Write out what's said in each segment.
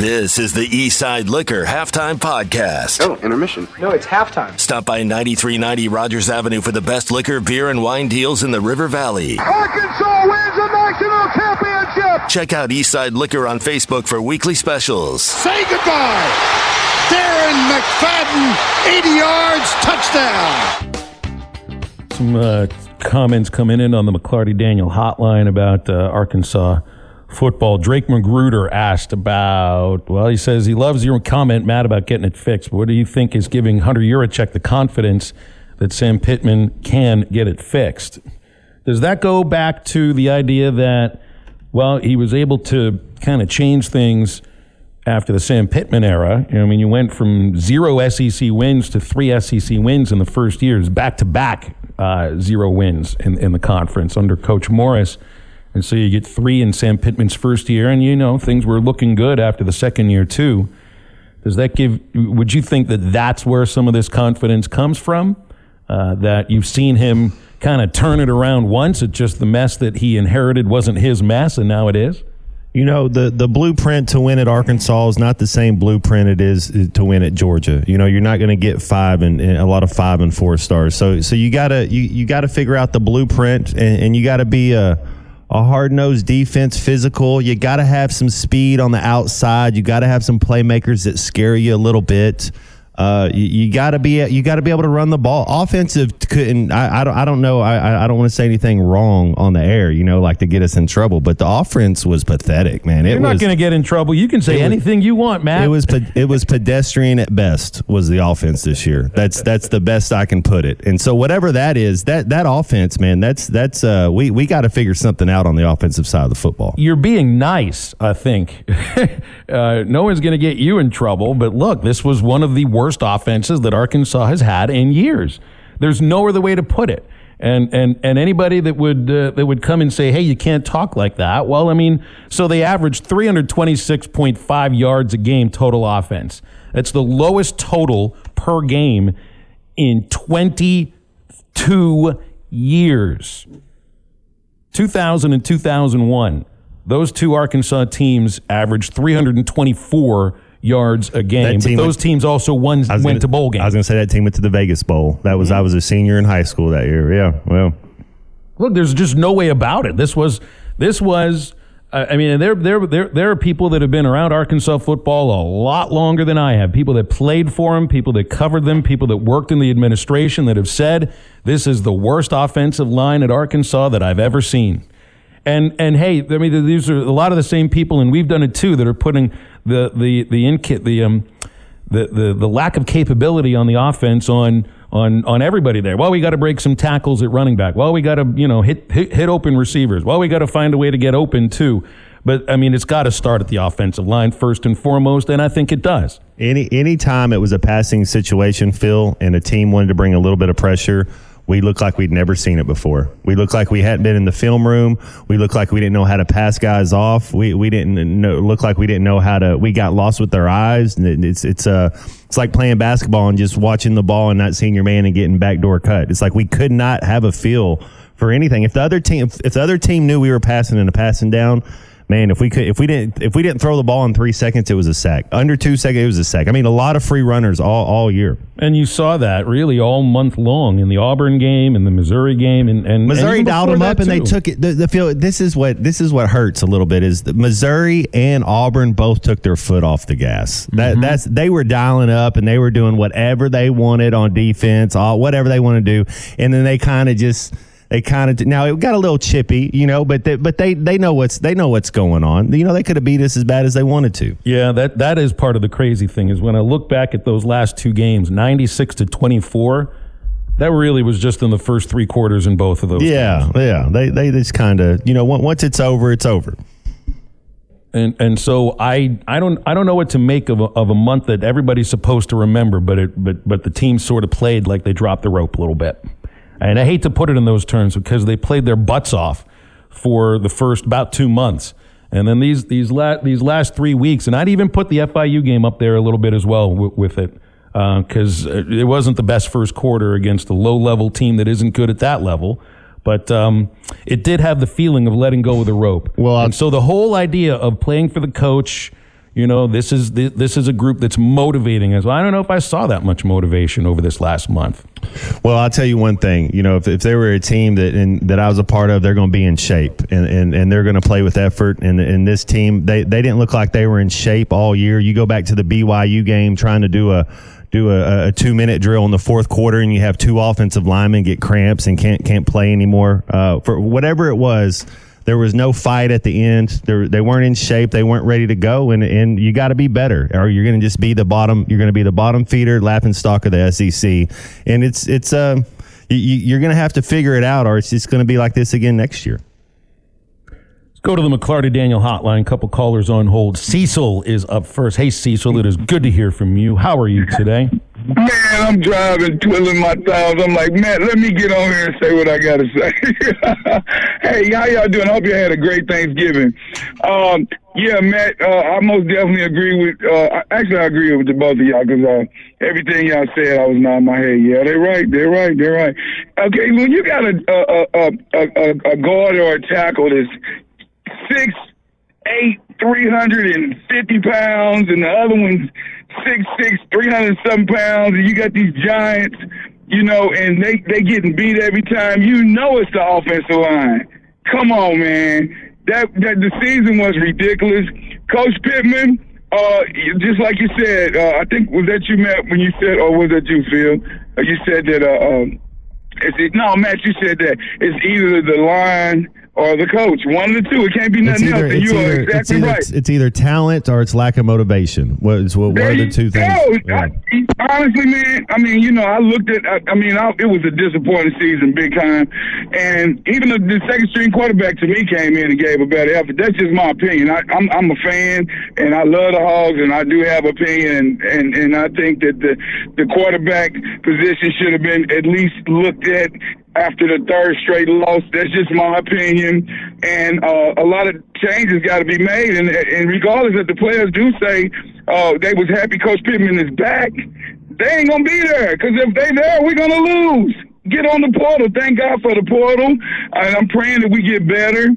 This is the Eastside Liquor Halftime Podcast. Oh, intermission. No, it's halftime. Stop by 9390 Rogers Avenue for the best liquor, beer, and wine deals in the River Valley. Arkansas wins the national championship. Check out Eastside Liquor on Facebook for weekly specials. Say goodbye. Darren McFadden, 80 yards, touchdown. Some uh, comments coming in on the McLarty Daniel hotline about uh, Arkansas football. Drake Magruder asked about, well, he says he loves your comment, Matt, about getting it fixed. What do you think is giving Hunter Yurachek the confidence that Sam Pittman can get it fixed? Does that go back to the idea that, well, he was able to kind of change things after the Sam Pittman era? I mean, you went from zero SEC wins to three SEC wins in the first years, back to back uh, zero wins in, in the conference under Coach Morris. And so you get three in Sam Pittman's first year, and you know things were looking good after the second year too. Does that give? Would you think that that's where some of this confidence comes from? Uh, that you've seen him kind of turn it around once. It's just the mess that he inherited wasn't his mess, and now it is. You know, the, the blueprint to win at Arkansas is not the same blueprint it is to win at Georgia. You know, you're not going to get five and, and, a lot of five and four stars. So so you gotta you, you gotta figure out the blueprint and, and you gotta be a a hard nosed defense, physical. You got to have some speed on the outside. You got to have some playmakers that scare you a little bit. Uh, you, you got to be you got to be able to run the ball. Offensive couldn't. I, I don't. I don't know. I I don't want to say anything wrong on the air. You know, like to get us in trouble. But the offense was pathetic, man. It You're not going to get in trouble. You can say was, anything you want, Matt. It was it was pedestrian at best. Was the offense this year? That's that's the best I can put it. And so whatever that is, that that offense, man, that's that's uh, we we got to figure something out on the offensive side of the football. You're being nice, I think. uh, no one's going to get you in trouble. But look, this was one of the worst offenses that Arkansas has had in years. There's no other way to put it. And and and anybody that would uh, that would come and say, "Hey, you can't talk like that." Well, I mean, so they averaged 326.5 yards a game total offense. That's the lowest total per game in 22 years. 2000 and 2001. Those two Arkansas teams averaged 324 yards a game. But those went, teams also won, went gonna, to bowl games. I was going to say that team went to the Vegas Bowl. That was mm-hmm. I was a senior in high school that year. Yeah, well, look, there's just no way about it. This was this was. Uh, I mean, there there there there are people that have been around Arkansas football a lot longer than I have. People that played for them, people that covered them, people that worked in the administration that have said this is the worst offensive line at Arkansas that I've ever seen. And and hey, I mean, these are a lot of the same people, and we've done it too, that are putting the the the in the um the, the the lack of capability on the offense on on on everybody there. Well, we got to break some tackles at running back. Well, we got to you know hit, hit hit open receivers. Well, we got to find a way to get open too. But I mean, it's got to start at the offensive line first and foremost, and I think it does. Any any time it was a passing situation, Phil, and a team wanted to bring a little bit of pressure we looked like we'd never seen it before. We looked like we hadn't been in the film room. We looked like we didn't know how to pass guys off. We we didn't know, look like we didn't know how to. We got lost with our eyes. And It's it's uh it's like playing basketball and just watching the ball and not seeing your man and getting backdoor cut. It's like we could not have a feel for anything. If the other team if the other team knew we were passing and a passing down man, if we could, if we didn't, if we didn't throw the ball in three seconds, it was a sack. Under two seconds, it was a sack. I mean, a lot of free runners all, all year. And you saw that really all month long in the Auburn game and the Missouri game, and, and Missouri and dialed them up, too. and they took it. The, the feel this is what this is what hurts a little bit is that Missouri and Auburn both took their foot off the gas. That mm-hmm. that's they were dialing up and they were doing whatever they wanted on defense, all whatever they want to do, and then they kind of just they kind of now it got a little chippy, you know, but they, but they they know what's they know what's going on. You know, they could have beat us as bad as they wanted to. Yeah, that that is part of the crazy thing is when I look back at those last two games, ninety six to twenty four. That really was just in the first three quarters in both of those. Yeah, games. yeah. They they just kind of you know once it's over, it's over. And and so I I don't I don't know what to make of a, of a month that everybody's supposed to remember, but it but but the team sort of played like they dropped the rope a little bit. And I hate to put it in those terms because they played their butts off for the first about two months. And then these these la- these last three weeks, and I'd even put the FIU game up there a little bit as well w- with it, because uh, it wasn't the best first quarter against a low level team that isn't good at that level. But um, it did have the feeling of letting go of the rope. Well, and so the whole idea of playing for the coach, you know, this is this is a group that's motivating us. Well, I don't know if I saw that much motivation over this last month. Well, I'll tell you one thing. You know, if, if they were a team that in, that I was a part of, they're going to be in shape and, and, and they're going to play with effort. And, and this team, they, they didn't look like they were in shape all year. You go back to the BYU game trying to do a do a, a two minute drill in the fourth quarter, and you have two offensive linemen get cramps and can't can't play anymore. Uh, for whatever it was there was no fight at the end. They weren't in shape. They weren't ready to go. And, and you got to be better, or you're going to just be the bottom. You're going to be the bottom feeder, laughing stock of the SEC. And it's it's uh, you, you're going to have to figure it out, or it's just going to be like this again next year. Let's go to the McLarty Daniel hotline. Couple callers on hold. Cecil is up first. Hey, Cecil, it is good to hear from you. How are you today? Man, I'm driving, twiddling my thumbs. I'm like, man, let me get on here and say what I got to say. hey, how y'all doing? I hope you had a great Thanksgiving. Um, yeah, Matt, uh, I most definitely agree with. Uh, actually, I agree with the both of y'all because uh, everything y'all said, I was nodding my head. Yeah, they're right. They're right. They're right. Okay, when you got a a a, a, a guard or a tackle that's six, eight, three hundred and fifty pounds, and the other one's six six, three hundred some pounds, and you got these giants, you know, and they they getting beat every time. You know it's the offensive line. Come on, man. That that the season was ridiculous. Coach Pittman, uh, just like you said, uh, I think was that you Matt when you said, or was that you Phil? Uh, you said that. Uh, um, it's, no, Matt, you said that it's either the line or the coach. One of the two. It can't be nothing either, else. And you either, are exactly it's either, right. It's, it's, either talent or it's lack of motivation. What is what, what are the two things? Yeah. I, honestly, man, I mean, you know, I looked at. I, I mean, I, it was a disappointing season, big time. And even the, the second string quarterback to me came in and gave a better effort. That's just my opinion. I, I'm I'm a fan, and I love the Hogs, and I do have opinion, and and, and I think that the the quarterback position should have been at least looked at after the third straight loss. That's just my opinion. And uh, a lot of changes got to be made. And, and regardless if the players do say uh, they was happy Coach Pittman is back, they ain't going to be there. Because if they there, we're going to lose. Get on the portal. Thank God for the portal. And I'm praying that we get better.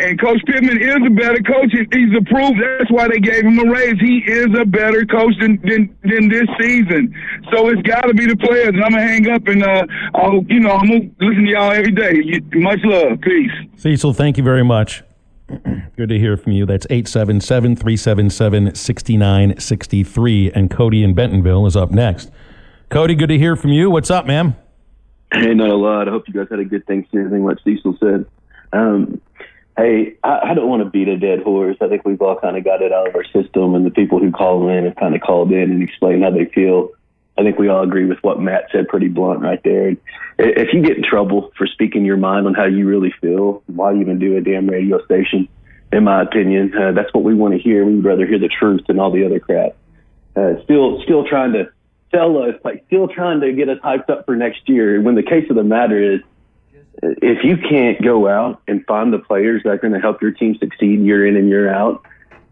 And Coach Pittman is a better coach. He's approved. That's why they gave him a raise. He is a better coach than than, than this season. So it's got to be the players. And I'm gonna hang up and uh, I'll you know I'm gonna listen to y'all every day. Much love. Peace. Cecil, thank you very much. Good to hear from you. That's 877 377 6963. And Cody in Bentonville is up next. Cody, good to hear from you. What's up, man? Hey, not a lot. I hope you guys had a good Thanksgiving, like Cecil said. Um, Hey, I, I don't want to beat a dead horse. I think we've all kind of got it out of our system, and the people who call in have kind of called in and explained how they feel. I think we all agree with what Matt said pretty blunt right there. If you get in trouble for speaking your mind on how you really feel, why even do a damn radio station? In my opinion, uh, that's what we want to hear. We'd rather hear the truth than all the other crap. Uh, still, still trying to tell us, like, still trying to get us hyped up for next year. When the case of the matter is, if you can't go out and find the players that are going to help your team succeed year in and year out,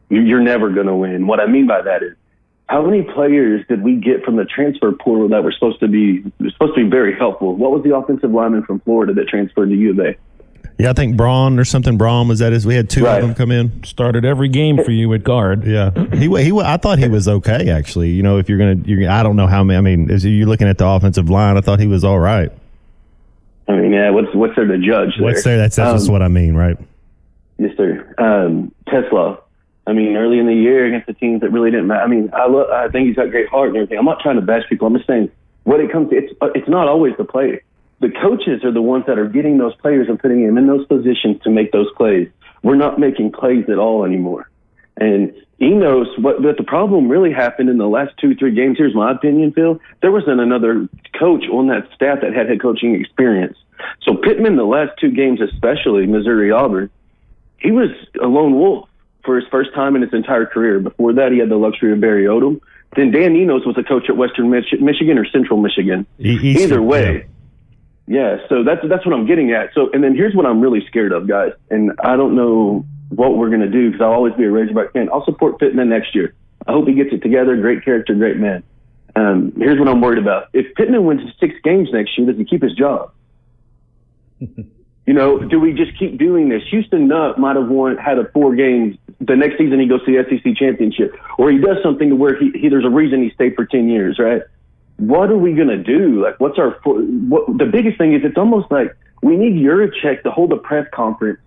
you're never going to win. What I mean by that is, how many players did we get from the transfer portal that were supposed to be supposed to be very helpful? What was the offensive lineman from Florida that transferred to U of A? Yeah, I think Braun or something. Braun was that his? We had two right. of them come in. Started every game for you at guard. Yeah, he he. I thought he was okay actually. You know, if you're gonna, you're, I don't know how many. I mean, as you're looking at the offensive line, I thought he was all right. I mean, yeah, what's what's there to judge? There? What's there? That's that's um, just what I mean, right? Yes, sir. Um, TeSlaa. I mean, early in the year against the teams that really didn't matter. I mean, I look, I think he's got great heart and everything. I'm not trying to bash people. I'm just saying what it comes to. It's it's not always the player. The coaches are the ones that are getting those players and putting them in those positions to make those plays. We're not making plays at all anymore. And Enos, what, but the problem really happened in the last two, three games. Here's my opinion, Phil. There wasn't another coach on that staff that had head coaching experience. So Pittman, the last two games, especially Missouri Auburn, he was a lone wolf for his first time in his entire career. Before that, he had the luxury of Barry Odom. Then Dan Enos was a coach at Western Mich- Michigan or Central Michigan. Eastern, Either way. Yeah. so that's that's what I'm getting at. So, and then here's what I'm really scared of, guys. And I don't know what we're going to do because I'll always be a Razorback fan. I'll support Pittman next year. I hope he gets it together. Great character, great man. Um, here's what I'm worried about. If Pittman wins six games next year, does he keep his job? you know, do we just keep doing this? Houston Nutt might have won, had a four games the next season he goes to the SEC championship, or he does something to where he, he there's a reason he stayed for ten years, right? What are we gonna do? Like, what's our what? The biggest thing is it's almost like we need Yurachek to hold a press conference,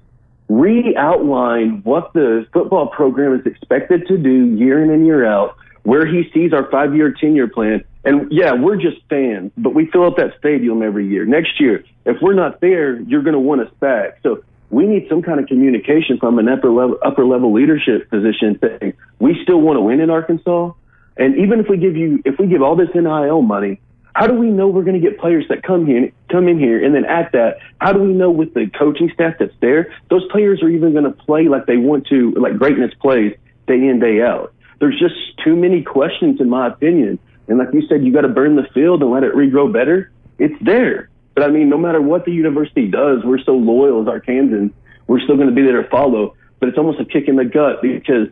re-outline what the football program is expected to do year in and year out, where he sees our five-year tenure plan. And yeah, we're just fans, but we fill up that stadium every year. Next year, if we're not there, you're going to want us back. So we need some kind of communication from an upper level upper level leadership position saying we still want to win in Arkansas. And even if we give you if we give all this NIL money, how do we know we're going to get players that come here come in here and then at that, how do we know with the coaching staff that's there, those players are even going to play like they want to, like greatness plays day in day out. There's just too many questions in my opinion. And like you said, you got to burn the field and let it regrow better. It's there. But I mean, no matter what the university does, we're so loyal as Arkansans. We're still going to be there to follow. But it's almost a kick in the gut because,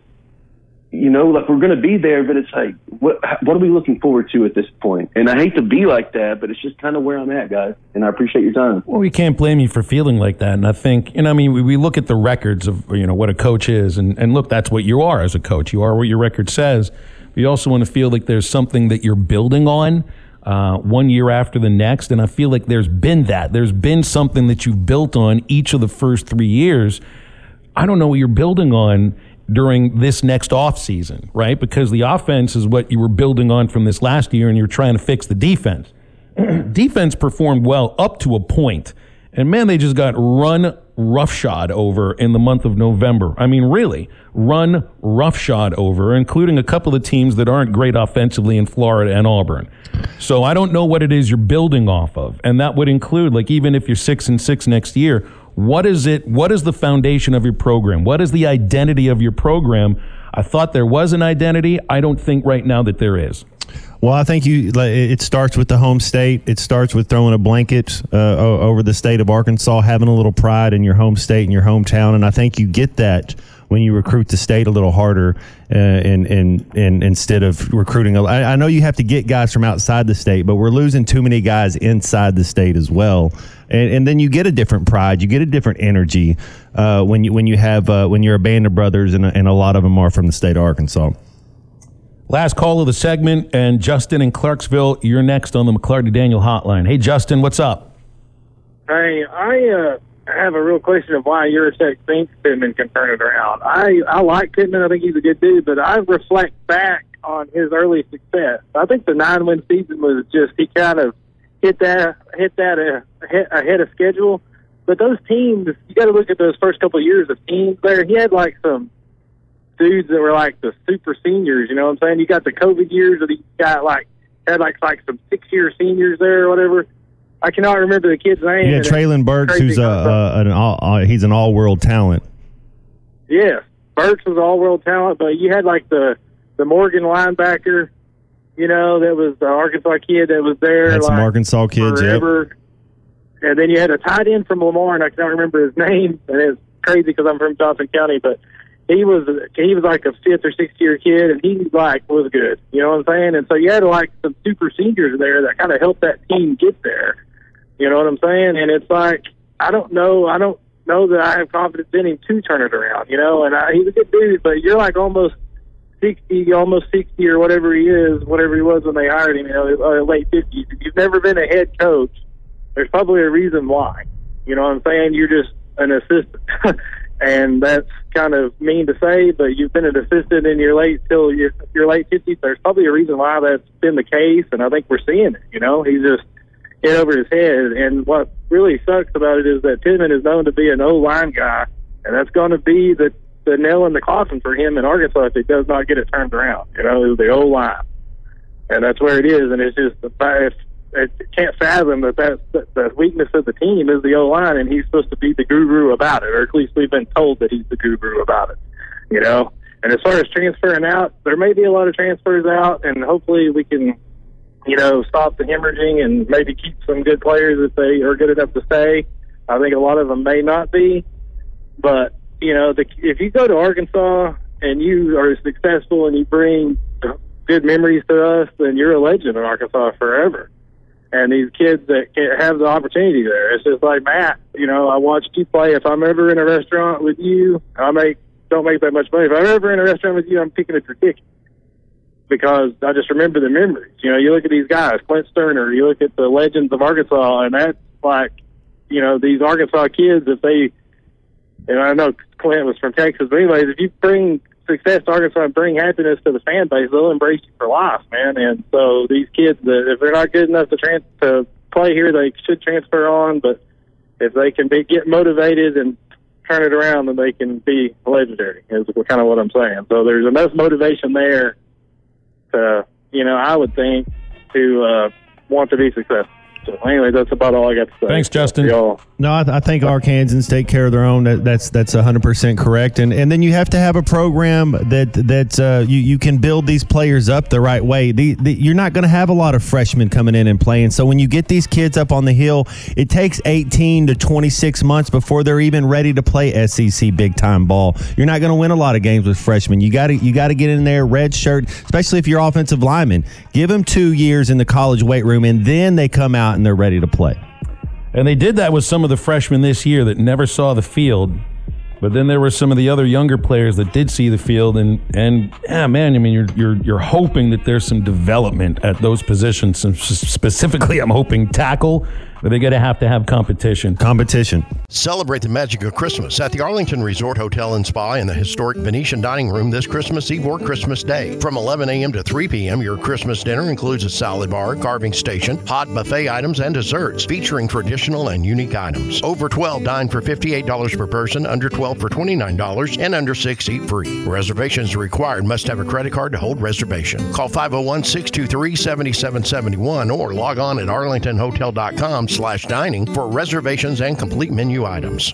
you know, like we're going to be there, but it's like, what what are we looking forward to at this point? And I hate to be like that, but it's just kind of where I'm at, guys. And I appreciate your time. Well, we can't blame you for feeling like that. And I think, you know, I mean, we, we look at the records of, you know, what a coach is. And, and look, that's what you are as a coach. You are what your record says. But You also want to feel like there's something that you're building on uh, one year after the next. And I feel like there's been that. There's been something that you've built on each of the first three years. I don't know what you're building on during this next off season, right? Because the offense is what you were building on from this last year, and you're trying to fix the defense. defense performed well up to a point, and man, they just got run roughshod over in the month of November. I mean, really, run roughshod over, including a couple of teams that aren't great offensively in Florida and Auburn. So I don't know what it is you're building off of, and that would include like even if you're six and six next year, what is it? What is the foundation of your program? What is the identity of your program? I thought there was an identity. I don't think right now that there is. Well, I think you. It starts with the home state. It starts with throwing a blanket uh, over the state of Arkansas, having a little pride in your home state and your hometown, and I think you get that when you recruit the state a little harder uh, and, and, and instead of recruiting. A, I, I know you have to get guys from outside the state, but we're losing too many guys inside the state as well. And, and then you get a different pride, you get a different energy uh, when you when you have uh, when you're a band of brothers, and, and a lot of them are from the state of Arkansas. Last call of the segment, and Justin in Clarksville, you're next on the McLarty Daniel Hotline. Hey, Justin, what's up? Hey, I uh, I have a real question of why Yurachek thinks Pittman can turn it around. I I like Pittman. I think he's a good dude, but I reflect back on his early success. I think the nine win season was just he kind of hit that hit that uh, ahead, ahead of schedule. But those teams, you got to look at those first couple of years of teams there. He had like some dudes that were like the super seniors. You know what I'm saying? You got the COVID years that he got like had like like some six year seniors there or whatever. I cannot remember the kid's name. Yeah, Treylon Burks, who's a, a, an all, uh, he's an all world talent. Yeah, Burks was all world talent, but you had like the the Morgan linebacker, you know, that was the Arkansas kid that was there. That's like, some Arkansas kids, forever. Yep. And then you had a tight end from Lamar, and I can't remember his name, and it's crazy because I'm from Johnson County, but he was he was like a fifth or sixth year kid, and he like was good. You know what I'm saying? And so you had like some super seniors there that kind of helped that team get there. You know what I'm saying? And it's like I don't know, I don't know that I have confidence in him to turn it around. You know, and I, he's a good dude, but you're like almost sixty, almost sixty or whatever he is, whatever he was when they hired him. You know, uh, late fifties. If you've never been a head coach, there's probably a reason why. You know what I'm saying? You're just an assistant. and that's kind of mean to say, but you've been an assistant in your late till your, your late fifties. There's probably a reason why that's been the case, and I think we're seeing it. You know, he's just in over his head. And what really sucks about it is that Pittman is known to be an O line guy, and that's going to be the the nail in the coffin for him in Arkansas if he does not get it turned around. You know, the O line, and that's where it is. And it's just if I can't fathom that that's the weakness of the team is the O line, and he's supposed to be the guru about it, or at least we've been told that he's the guru about it. You know, and as far as transferring out, there may be a lot of transfers out, and hopefully we can, you know, stop the hemorrhaging and maybe keep some good players if they are good enough to stay. I think a lot of them may not be, but you know, the, if you go to Arkansas and you are successful and you bring good memories to us, then you're a legend in Arkansas forever and these kids that have the opportunity there. It's just like Matt, you know, I watched you play. If I'm ever in a restaurant with you, I make don't make that much money. If I'm ever in a restaurant with you, I'm picking up your ticket because I just remember the memories. You know, you look at these guys, Clint Stoerner, you look at the legends of Arkansas, and that's like, you know, these Arkansas kids, if they, and I know Clint was from Texas, but anyways, if you bring success to Arkansas and bring happiness to the fan base, they'll embrace you for life, man. And so these kids, uh, if they're not good enough to trans to play here, they should transfer on. But if they can be get motivated and turn it around, then they can be legendary. Is kind of what I'm saying. So there's enough motivation there to, you know, I would think to uh, want to be successful. So anyway, that's about all I got to say. Thanks, Justin. Y'all. No, I, I think Arkansans take care of their own. That, that's that's hundred percent correct. And and then you have to have a program that that uh, you you can build these players up the right way. The, the, you're not going to have a lot of freshmen coming in and playing. So when you get these kids up on the hill, it takes 18 to 26 months before they're even ready to play SEC big time ball. You're not going to win a lot of games with freshmen. You got to you got to get in there red shirt, especially if you're offensive lineman. Give them two years in the college weight room, and then they come out and they're ready to play. And they did that with some of the freshmen this year that never saw the field. But then there were some of the other younger players that did see the field, and and yeah, man, I mean, you're you're you're hoping that there's some development at those positions. Specifically, I'm hoping tackle. But they're going to have to have competition. Competition. Celebrate the magic of Christmas at the Arlington Resort Hotel and Spa in the historic Venetian Dining Room this Christmas Eve or Christmas Day. From 11 a.m. to 3 p.m., your Christmas dinner includes a salad bar, carving station, hot buffet items, and desserts featuring traditional and unique items. Over 12 dine for $58 per person, under 12 for $29, and under 6 eat free. Reservations required must have a credit card to hold reservation. Call 501 623 7771 or log on at arlingtonhotel.com slash dining for reservations and complete menu items.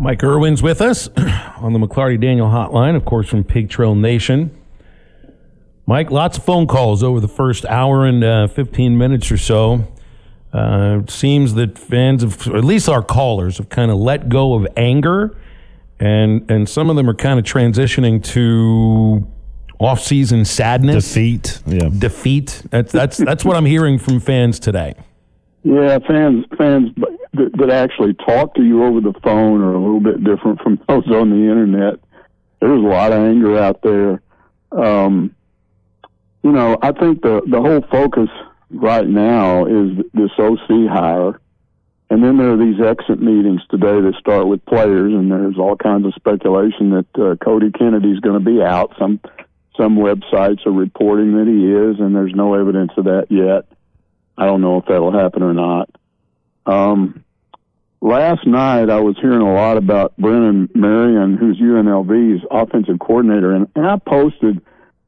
Mike Irwin's with us on the McLarty Daniel hotline, of course, from Pig Trail Nation. Mike, lots of phone calls over the first hour and uh, 15 minutes or so. Uh, it seems that fans, of, or at least our callers, have kind of let go of anger, and and some of them are kind of transitioning to off-season sadness, Defeat. Yeah. defeat. That's that's that's what I'm hearing from fans today. Yeah, fans fans that, that actually talk to you over the phone are a little bit different from those on the internet. There's a lot of anger out there. Um, you know, I think the the whole focus right now is this OC hire, and then there are these exit meetings today that start with players, and there's all kinds of speculation that uh, Cody Kennedy's going to be out. Some some websites are reporting that he is, and there's no evidence of that yet. I don't know if that'll happen or not. Um, last night I was hearing a lot about Brennan Marion, who's UNLV's offensive coordinator, and, and I posted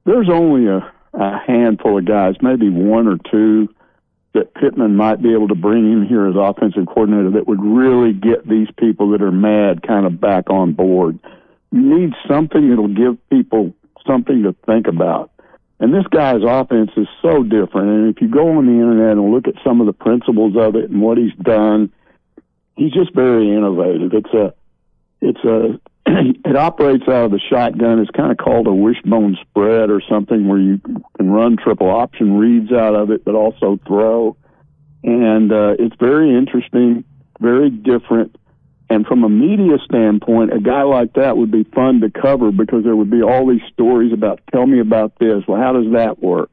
there's only a, a handful of guys, maybe one or two, that Pittman might be able to bring in here as offensive coordinator that would really get these people that are mad kind of back on board. You need something that'll give people something to think about. And this guy's offense is so different. And if you go on the internet and look at some of the principles of it and what he's done, he's just very innovative. It's a, it's a, it operates out of the shotgun. It's kind of called a wishbone spread or something where you can run triple option reads out of it, but also throw. And uh, it's very interesting, very different. And from a media standpoint, a guy like that would be fun to cover because there would be all these stories about, tell me about this. Well, how does that work?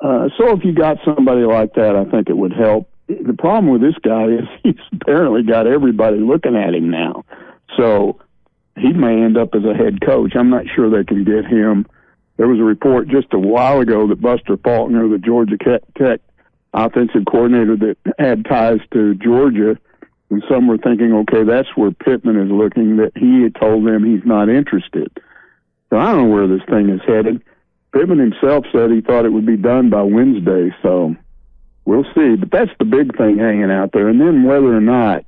Uh, so if you got somebody like that, I think it would help. The problem with this guy is he's apparently got everybody looking at him now. So he may end up as a head coach. I'm not sure they can get him. There was a report just a while ago that Buster Faulkner, the Georgia Tech offensive coordinator that had ties to Georgia, and some were thinking, okay, that's where Pittman is looking, that he had told them he's not interested. So I don't know where this thing is headed. Pittman himself said he thought it would be done by Wednesday, so we'll see. But that's the big thing hanging out there. And then whether or not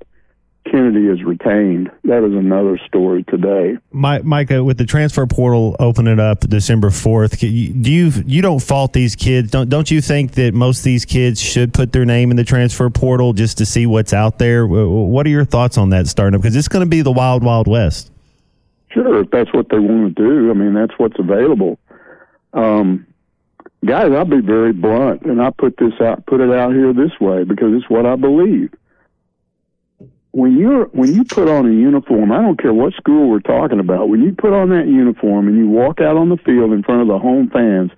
Kennedy is retained. That is another story today. My, Micah, with the transfer portal opening up December fourth, do you you don't fault these kids? Don't don't you think that most of these kids should put their name in the transfer portal just to see what's out there? What are your thoughts on that starting up? Because it's going to be the wild wild west. Sure, if that's what they want to do. I mean, that's what's available. Um, guys, I'll be very blunt, and I put this out, put it out here this way because it's what I believe when you're when you put on a uniform, I don't care what school we're talking about. When you put on that uniform and you walk out on the field in front of the home fans,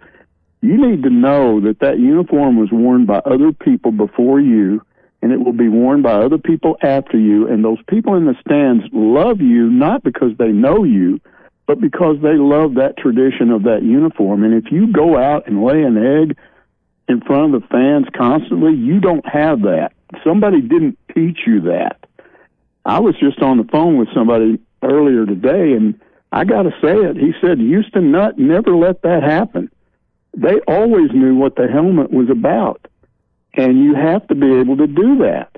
you need to know that that uniform was worn by other people before you, and it will be worn by other people after you. And those people in the stands love you not because they know you, but because they love that tradition of that uniform. And if you go out and lay an egg in front of the fans constantly, you don't have that. Somebody didn't teach you that. I was just on the phone with somebody earlier today, and I got to say it. He said Houston Nutt never let that happen. They always knew what the helmet was about, and you have to be able to do that.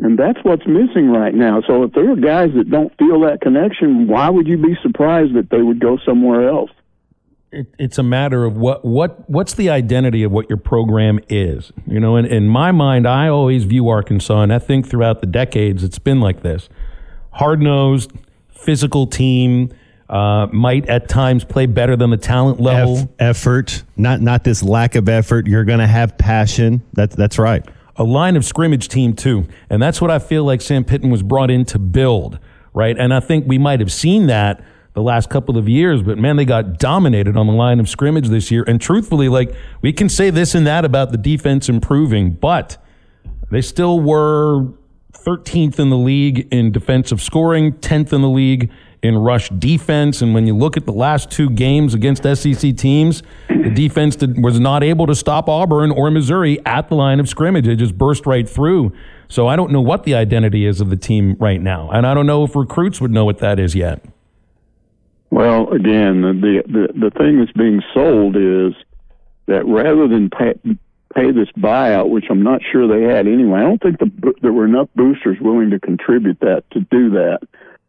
And that's what's missing right now. So if there are guys that don't feel that connection, why would you be surprised that they would go somewhere else? It, it's a matter of what what what's the identity of what your program is. You know, in, in my mind, I always view Arkansas, and I think throughout the decades it's been like this: hard nosed, physical team. Uh, might at times play better than the talent level. F- effort, not not this lack of effort. You're going to have passion. That's that's right. A line of scrimmage team too, and that's what I feel like Sam Pittman was brought in to build. Right, and I think we might have seen that the last couple of years, but man, they got dominated on the line of scrimmage this year. And truthfully, like we can say this and that about the defense improving, but they still were 13th in the league in defensive scoring, 10th in the league in rush defense. And when you look at the last two games against SEC teams, the defense did, was not able to stop Auburn or Missouri at the line of scrimmage. It just burst right through. So I don't know what the identity is of the team right now. And I don't know if recruits would know what that is yet. Well, again, the the the thing that's being sold is that rather than pay, pay this buyout, which I'm not sure they had anyway, I don't think the, there were enough boosters willing to contribute that to do that.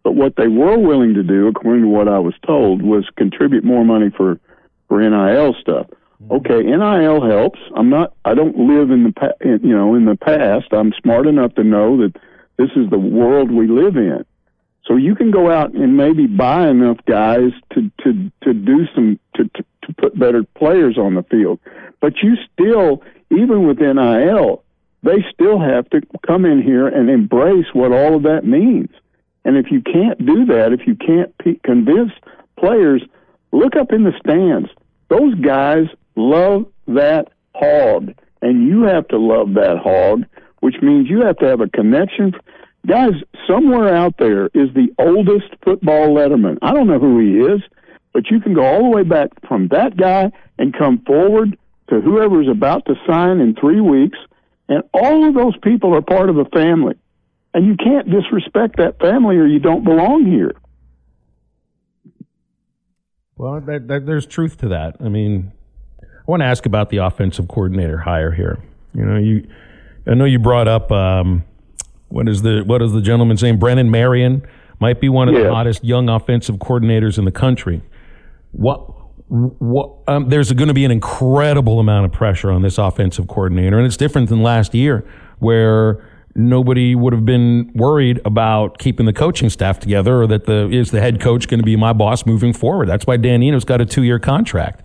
But what they were willing to do, according to what I was told, was contribute more money for for NIL stuff. Mm-hmm. Okay, NIL helps. I'm not. I don't live in the pa- in, you know in the past. I'm smart enough to know that this is the world we live in. So you can go out and maybe buy enough guys to to to do some to to, to put better players on the field, but you still even with NIL they still have to come in here and embrace what all of that means. And if you can't do that, if you can't convince players, look up in the stands. Those guys love that hog, and you have to love that hog, which means you have to have a connection Guys, somewhere out there is the oldest football letterman. I don't know who he is, but you can go all the way back from that guy and come forward to whoever's about to sign in three weeks, and all of those people are part of a family. And you can't disrespect that family or you don't belong here. Well, that, that, there's truth to that. I mean, I want to ask about the offensive coordinator hire here. You know, you, I know you brought up um, what is the what is the gentleman's name? Brennan Marion might be one of yeah. the hottest young offensive coordinators in the country. What what um, there's going to be an incredible amount of pressure on this offensive coordinator, and it's different than last year where nobody would have been worried about keeping the coaching staff together or that the is the head coach going to be my boss moving forward. That's why Dan Enos got a two year contract.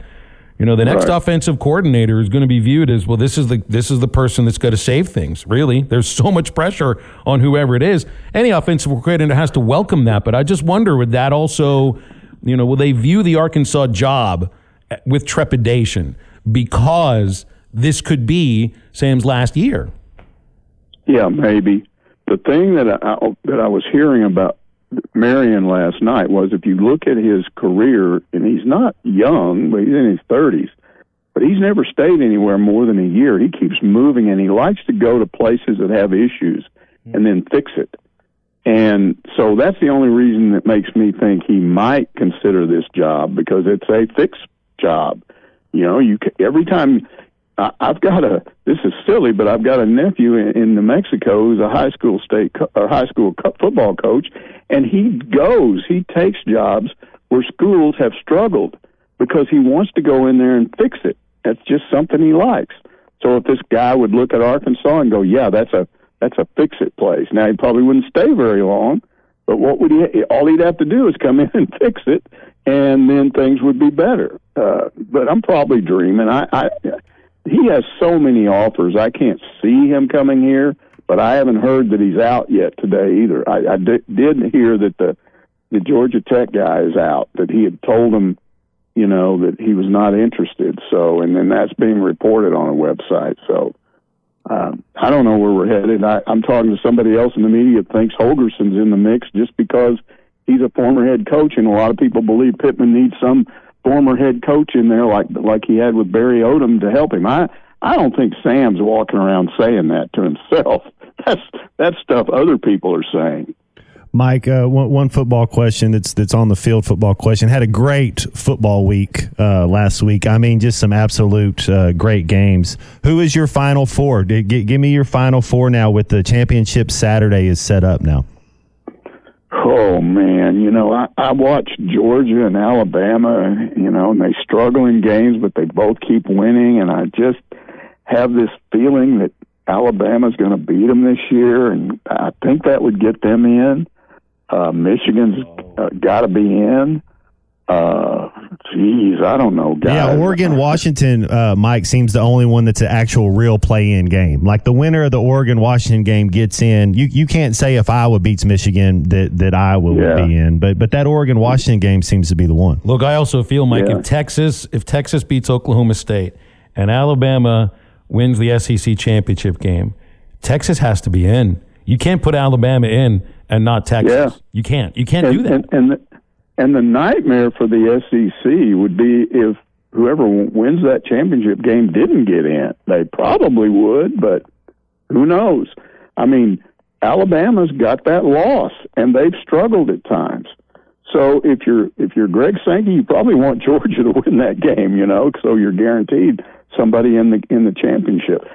You know, the next right. offensive coordinator is going to be viewed as well. This is the this is the person that's going to save things. Really, there's so much pressure on whoever it is. Any offensive coordinator has to welcome that. But I just wonder, would that also, you know, will they view the Arkansas job eh, with trepidation because this could be Sam's last year? Yeah, maybe. The thing that I, that I was hearing about Marion last night was if you look at his career, and he's not young, but he's in his 30s, but he's never stayed anywhere more than a year. He keeps moving, and he likes to go to places that have issues hmm. and then fix it. And so that's the only reason that makes me think he might consider this job because it's a fixed job. You know, you every time I, I've got a. This is silly, but I've got a nephew in, in New Mexico who's a high school state co- or high school co- football coach, and he goes, he takes jobs where schools have struggled because he wants to go in there and fix it. That's just something he likes. So if this guy would look at Arkansas and go, yeah, that's a that's a fix it place. Now he probably wouldn't stay very long, but what would he? All he'd have to do is come in and fix it, and then things would be better. Uh, but I'm probably dreaming. I, I he has so many offers. I can't see him coming here, but I haven't heard that he's out yet today either. I, I did, hear that the the Georgia Tech guy is out. That he had told him, you know, that he was not interested. So, and then that's being reported on a website. So. Um, I don't know where we're headed. I, I'm talking to somebody else in the media that thinks Holgorsen's in the mix just because he's a former head coach, and a lot of people believe Pittman needs some former head coach in there, like like he had with Barry Odom, to help him. I I don't think Sam's walking around saying that to himself. That's that's stuff other people are saying. Mike, uh, one, one, football question that's that's on the field. Football question. Had a great football week uh, last week. I mean, just some absolute uh, great games. Who is your final four? Give me your final four now. With the championship Saturday is set up now. Oh man, you know I, I watch Georgia and Alabama. You know, and they struggle in games, but they both keep winning, and I just have this feeling that Alabama's going to beat them this year, and I think that would get them in. Uh, Michigan's uh, got to be in. Uh, geez, I don't know, guys. Yeah, Oregon, Washington, uh, Mike seems the only one that's an actual real play-in game. Like the winner of the Oregon Washington game gets in. You you can't say if Iowa beats Michigan that that Iowa yeah. will be in, but but that Oregon Washington game seems to be the one. Look, I also feel, Mike, yeah. if Texas if Texas beats Oklahoma State and Alabama wins the SEC championship game, Texas has to be in. You can't put Alabama in and not Texas. Yeah. You can't. You can't and, do that. And, and the, and the nightmare for the SEC would be if whoever wins that championship game didn't get in. They probably would, but who knows? I mean, Alabama's got that loss, and they've struggled at times. So if you're if you're Greg Sankey, you probably want Georgia to win that game, you know, so you're guaranteed somebody in the in the championship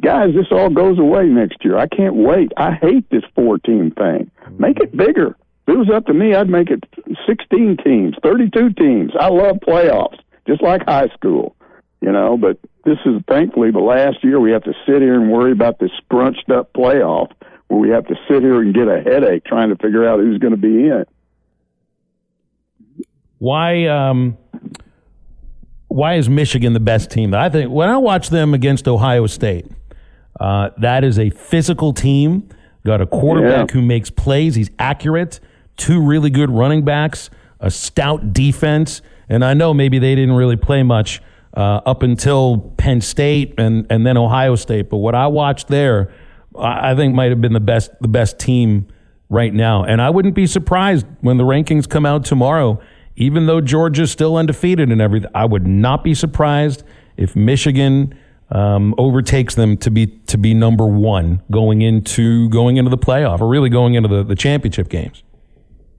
guys, this all goes away next year. I can't wait. I hate this four team thing. Make it bigger. If it was up to me, I'd make it 16 teams, 32 teams. I love playoffs, just like high school, you know, but this is thankfully the last year we have to sit here and worry about this scrunched up playoff where we have to sit here and get a headache trying to figure out who's going to be in. it. Why, um, why is Michigan the best team? I think when I watch them against Ohio State, uh, that is a physical team. Got a quarterback yeah. who makes plays. He's accurate. Two really good running backs. A stout defense. And I know maybe they didn't really play much uh, up until Penn State and, and then Ohio State. But what I watched there, I think might have been the best the best team right now. And I wouldn't be surprised when the rankings come out tomorrow even though Georgia's still undefeated and everything, I would not be surprised if Michigan um, overtakes them to be to be number one going into going into the playoff or really going into the, the championship games.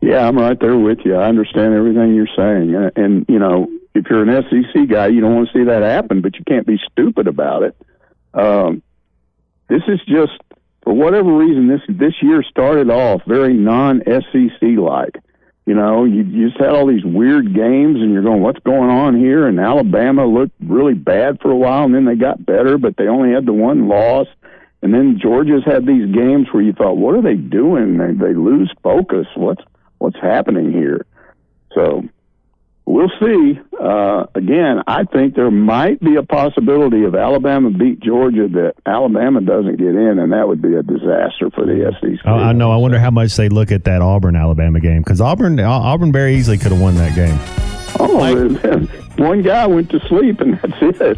Yeah, I'm right there with you. I understand everything you're saying, and, you know, if you're an SEC guy, you don't want to see that happen, but you can't be stupid about it. Um, this is just for whatever reason this this year started off very non SEC like. You know, you, you just had all these weird games, and you're going, "What's going on here?" And Alabama looked really bad for a while, and then they got better, but they only had the one loss. And then Georgia's had these games where you thought, "What are they doing?" They, they lose focus. What's what's happening here? So we'll see. Uh, again, I think there might be a possibility of Alabama beat Georgia that Alabama doesn't get in, and that would be a disaster for the SEC. Oh, I know. I wonder how much they look at that Auburn Alabama game because Auburn Auburn very easily could have won that game. Oh, one guy went to sleep, and that's it.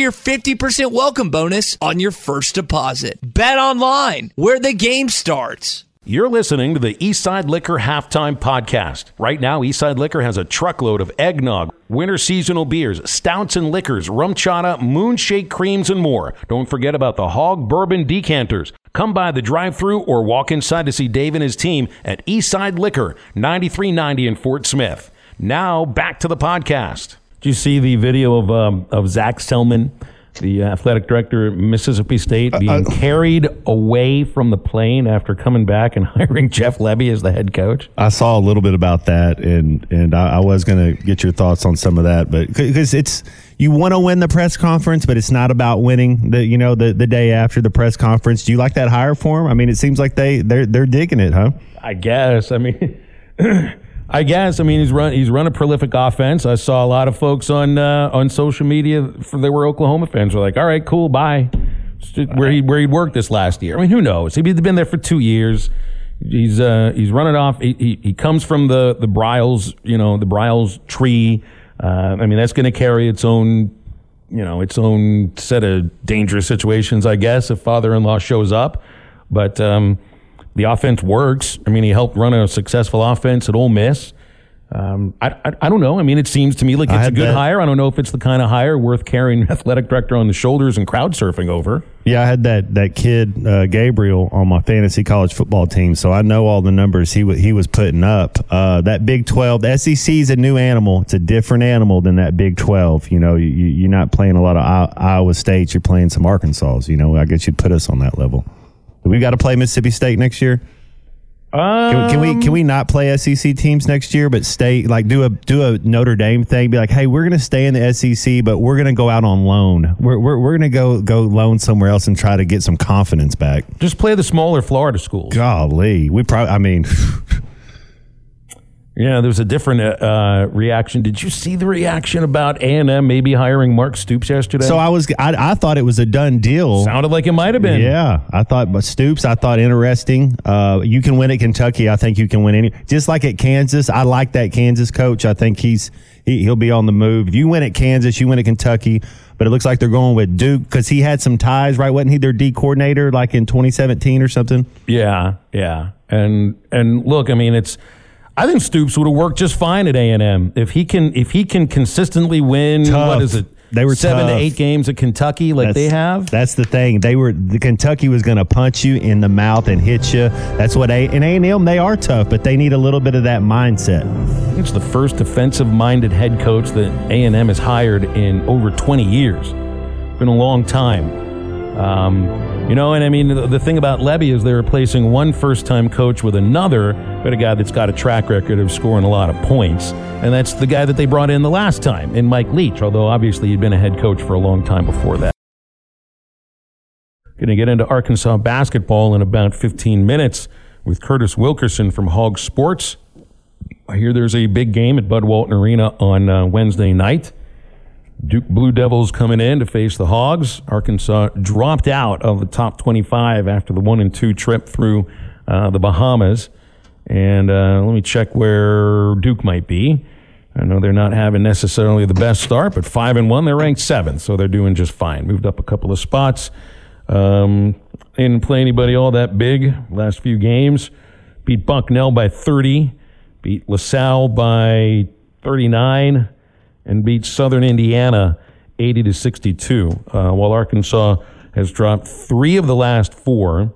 your 50% welcome bonus on your first deposit. Bet online, where the game starts. You're listening to the Eastside Liquor Halftime Podcast. Right now, Eastside Liquor has a truckload of eggnog, winter seasonal beers, stouts and liquors, RumChata, moonshake creams, and more. Don't forget about the hog bourbon decanters. Come by the drive through or walk inside to see Dave and his team at Eastside Liquor, 9390 in Fort Smith. Now, back to the podcast. Did you see the video of, um, of Zac Selmon? the athletic director at Mississippi State being uh, carried away from the plane after coming back and hiring Jeff Lebby as the head coach. I saw a little bit about that, and and I, I was going to get your thoughts on some of that, but because it's you want to win the press conference, but it's not about winning the you know the the day after the press conference. Do you like that hire for him? I mean, it seems like they they're they're digging it, huh? I guess. I mean. I guess. I mean, he's run he's run a prolific offense. I saw a lot of folks on uh, on social media for they were Oklahoma fans were like, "All right, cool, bye." Where he where he worked this last year. I mean, who knows? He'd been there for two years. He's uh, he's running off. He, he, he comes from the the Briles, you know, the Briles tree. Uh, I mean, that's going to carry its own, you know, its own set of dangerous situations, I guess, if father-in-law shows up. But um, the offense works. I mean, he helped run a successful offense at Ole Miss. Um, I, I, I don't know. I mean, it seems to me like it's a good that. hire. I don't know if it's the kind of hire worth carrying athletic director on the shoulders and crowd surfing over. Yeah, I had that that kid uh, Gabriel on my fantasy college football team, so I know all the numbers he w- he was putting up. Uh, that Big Twelve, the SEC is a new animal. It's a different animal than that Big Twelve. You know, you, you're not playing a lot of I- Iowa States. You're playing some Arkansas. You know, I guess you'd put us on that level. We got to play Mississippi State next year. Um, can, we, can, we can we not play SEC teams next year, but stay like do a do a Notre Dame thing? Be like, hey, we're going to stay in the SEC, but we're going to go out on loan. We're we're, we're going to go go loan somewhere else and try to get some confidence back. Just play the smaller Florida schools. Golly, we probably. I mean. Yeah, there was a different uh, uh, reaction. Did you see the reaction about A and M maybe hiring Mark Stoops yesterday? So I was, I, I, thought it was a done deal. Sounded like it might have been. Yeah, I thought, but Stoops, I thought interesting. Uh, you can win at Kentucky. I think you can win any. Just like at Kansas, I like that Kansas coach. I think he's he, he'll be on the move. If you win at Kansas, you win at Kentucky. But it looks like they're going with Duke because he had some ties, right? Wasn't he their D coordinator like in 2017 or something? Yeah, yeah. And and look, I mean, it's I think Stoops would have worked just fine at A and M if he can if he can consistently win. Tough. What is it? They were seven tough. to eight games at Kentucky, like that's, they have. That's the thing. They were the Kentucky was going to punch you in the mouth and hit you. That's what A and A and M they are tough, but they need a little bit of that mindset. It's the first defensive-minded head coach that A and M has hired in over 20 years. Been a long time. Um, you know, and I mean, the, the, thing about Lebby is they're replacing one first time coach with another, but a guy that's got a track record of scoring a lot of points. And that's the guy that they brought in the last time, in Mike Leach, although obviously he'd been a head coach for a long time before that. Going to get into Arkansas basketball in about 15 minutes with Curtis Wilkerson from Hog Sports. I hear there's a big game at Bud Walton Arena on uh, Wednesday night. Duke Blue Devils coming in to face the Hogs. Arkansas dropped out of the top 25 after the one and two trip through uh, the Bahamas. And uh, let me check where Duke might be. I know they're not having necessarily the best start, but five and one, they're ranked seventh, so they're doing just fine. Moved up a couple of spots. Um, didn't play anybody all that big last few games. Beat Bucknell by 30. Beat La Salle by 39 and beat Southern Indiana 80 to 62, uh, while Arkansas has dropped three of the last four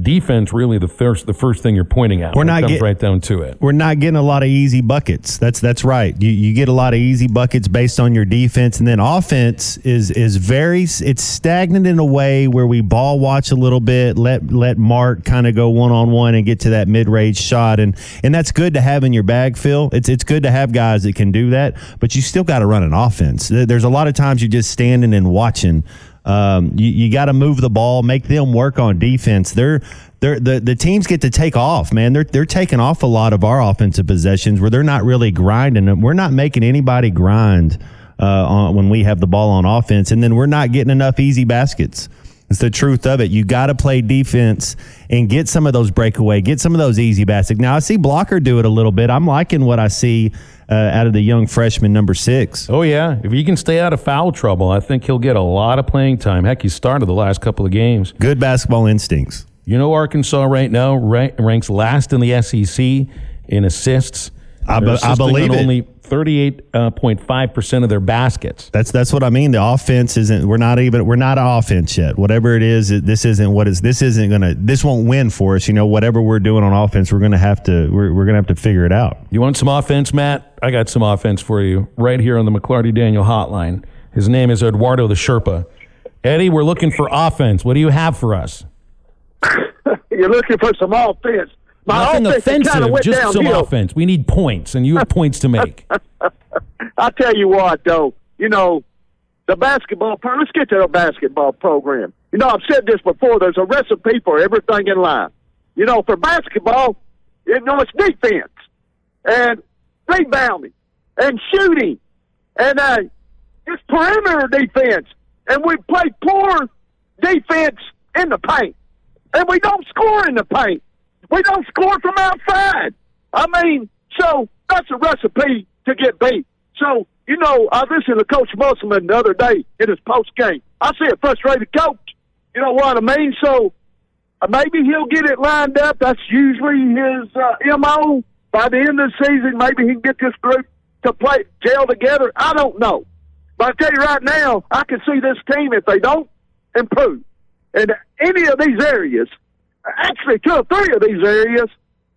defense really the first the first thing you're pointing out. We're not comes get, right down to it. We're not getting a lot of easy buckets. That's that's right. You you get a lot of easy buckets based on your defense, and then offense is is very it's stagnant in a way where we ball watch a little bit, let let Mark kind of go one on one and get to that mid range shot, and and that's good to have in your bag, Phil. It's it's good to have guys that can do that, but you still got to run an offense. There's a lot of times you're just standing and watching. Um, you, you got to move the ball, make them work on defense. They're they're, the the teams get to take off, man. They're they're taking off a lot of our offensive possessions where they're not really grinding them. We're not making anybody grind uh, on, when we have the ball on offense, and then we're not getting enough easy baskets. It's the truth of it. You got to play defense and get some of those breakaway, get some of those easy baskets. Now I see Blocker do it a little bit. I'm liking what I see uh, out of the young freshman number six. Oh yeah, if he can stay out of foul trouble, I think he'll get a lot of playing time. Heck, he started the last couple of games. Good basketball instincts. You know, Arkansas right now ranks last in the SEC in assists. I, be, I believe it. Only thirty-eight uh, point five percent of their baskets. That's that's what I mean. The offense isn't. We're not even. We're not an offense yet. Whatever it is, this isn't what is. This isn't gonna. This won't win for us. You know, whatever we're doing on offense, we're gonna have to. We're, we're gonna have to figure it out. You want some offense, Matt? I got some offense for you right here on the McLarty Daniel Hotline. His name is Eduardo the Sherpa. Eddie, we're looking for offense. What do you have for us? You're looking for some offense. My Nothing offensive, just downhill. some offense. We need points, and you have points to make. I tell you what, though, you know, the basketball. Let's get to the basketball program. You know, I've said this before. There's a recipe for everything in life. You know, for basketball, you know, it's defense and rebounding and shooting and uh, it's perimeter defense. And we play poor defense in the paint, and we don't score in the paint. We don't score from outside. I mean, so that's a recipe to get beat. So, you know, I listened to Coach Musselman the other day in his post game. I see a frustrated coach. You know what I mean? So uh, maybe he'll get it lined up. That's usually his uh, MO. By the end of the season, maybe he can get this group to play, gel together. I don't know. But I tell you right now, I can see this team, if they don't improve in any of these areas, actually two or three of these areas,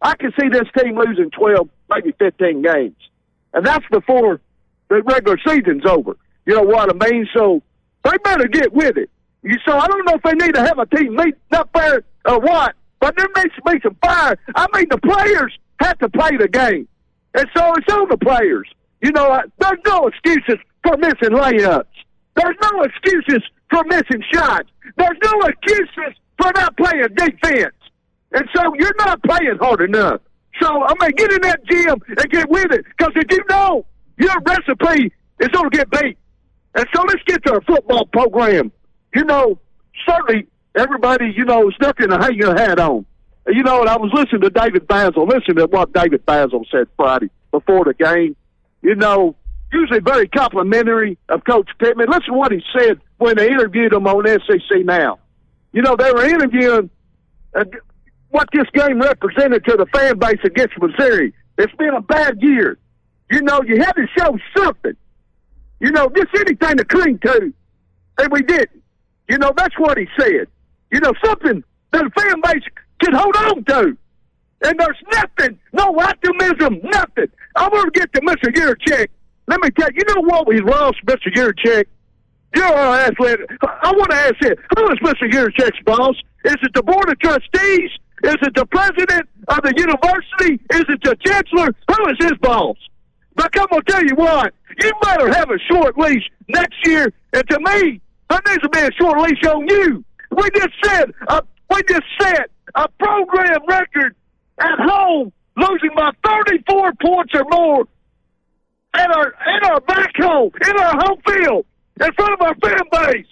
I can see this team losing 12, maybe 15 games. And that's before the regular season's over. You know what I mean? So they better get with it. You so I don't know if they need to have a team meet up there or what, but there needs to be some fire. I mean, the players have to play the game, and so it's on the players. You know, there's no excuses for missing layups. There's no excuses for missing shots. There's no excuses for not playing defense. And so you're not playing hard enough. So, I mean, get in that gym and get with it. Because if you know your recipe is going to get beat. And so let's get to our football program. You know, certainly everybody, you know, is nothing to hang your hat on. You know, and I was listening to David Bazzel. Listen to what David Bazzel said Friday before the game. You know, usually very complimentary of Coach Pittman. Listen to what he said when they interviewed him on SEC Now. You know, they were interviewing uh, what this game represented to the fan base against Missouri. It's been a bad year. You know, you had to show something. You know, just anything to cling to. And we didn't. You know, that's what he said. You know, something that the fan base can hold on to. And there's nothing, no optimism, nothing. I want to get to Mr. Yurachek. Let me tell you, you know what we lost, Mr. Yurachek? You know, I, ask, I want to ask you, who is Mr. Yurachek's boss? Is it the Board of Trustees? Is it the president of the university? Is it the chancellor? Who is his boss? But going to tell you what, you better have a short leash next year. And to me, there needs to be a short leash on you. We just said, uh, we just set a program record at home, losing by 34 points or more at our, at our back home, in our home field, in front of our fan base,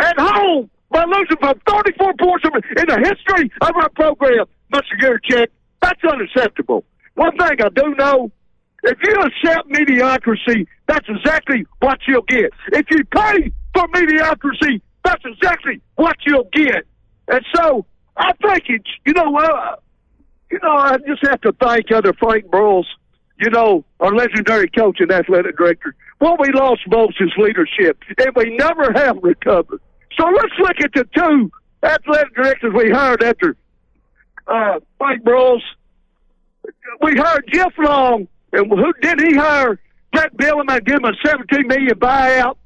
at home by losing by 34 points in the history of our program, Mr. Yurachek. That's unacceptable. One thing I do know, if you accept mediocrity, that's exactly what you'll get. If you pay for mediocrity, that's exactly what you'll get. And so I think it's, you know, uh, you know, I just have to thank other Frank Broyles, you know, our legendary coach and athletic director. Well, we lost his leadership, and we never have recovered. So let's look at the two athletic directors we hired after uh, Frank Broyles. We hired Jeff Long, and who did he hire? Brett and give him a 17 million buyout.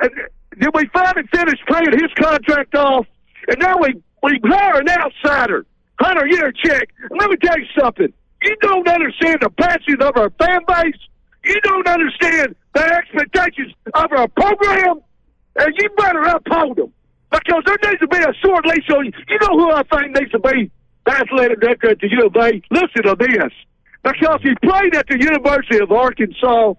And did we finally finish paying his contract off? And now we, we hire an outsider, Hunter. And let me tell you something. You don't understand the passion of our fan base. You don't understand the expectations of our program and you better uphold them because there needs to be a short leash on you. You know who I think needs to be the athletic director at the U of A? Listen to this. Because he played at the University of Arkansas.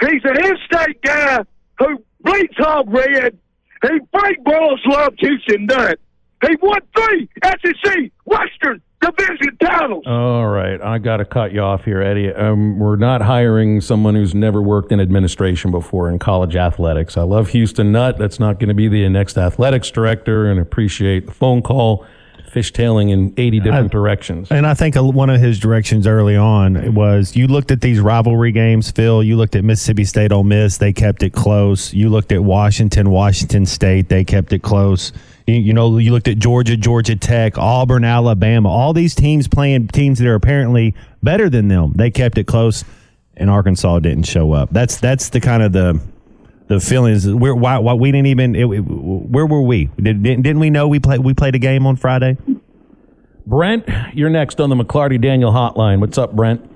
He's an in-state guy who bleeds hog red, He Frank Broyles loved Houston Nutt. He won three SEC Western Division titles. All right, I got to cut you off here, Eddie. Um, we're not hiring someone who's never worked in administration before in college athletics. I love Houston Nutt. That's not going to be the next athletics director, and appreciate the phone call fishtailing in 80 different I, directions. And I think one of his directions early on was you looked at these rivalry games, Phil. You looked at Mississippi State, Ole Miss. They kept it close. You looked at Washington, Washington State. They kept it close. You, you know, you looked at Georgia, Georgia Tech, Auburn, Alabama. All these teams playing teams that are apparently better than them. They kept it close, and Arkansas didn't show up. That's that's the kind of the the feelings. Where why, why we didn't even it, where were we? Did, didn't, didn't we know we played we played a game on Friday? Brent, you're next on the McLarty Daniel Hotline. What's up, Brent?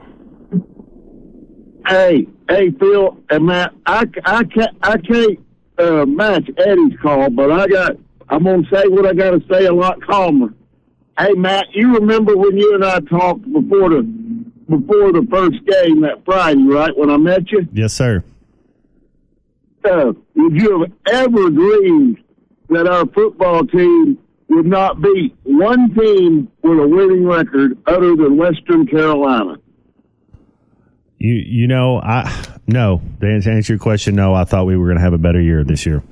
Hey, hey, Phil and Matt. I, I can't I can't uh, match Eddie's call, but I got I'm gonna say what I got to say a lot calmer. Hey, Matt, you remember when you and I talked before the before the first game that Friday, right? When I met you? Yes, sir uh, would you have ever dreamed that our football team would not beat one team with a winning record other than Western Carolina? You you know I no to answer your question no I thought we were going to have a better year this year.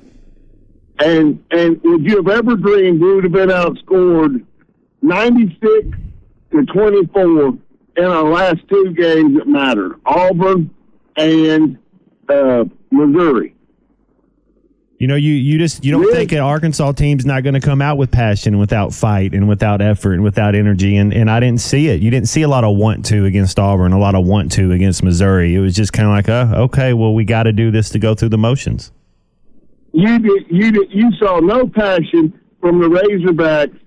And and would you have ever dreamed we would have been outscored ninety six to twenty four in our last two games that matter Auburn and uh, Missouri? You know, you, you just you don't really? think an Arkansas team's not going to come out with passion, without fight, and without effort, and without energy, and, and I didn't see it. You didn't see a lot of want to against Auburn, a lot of want to against Missouri. It was just kind of like, uh, okay, well, we got to do this to go through the motions. You did, you did, you saw no passion from the Razorbacks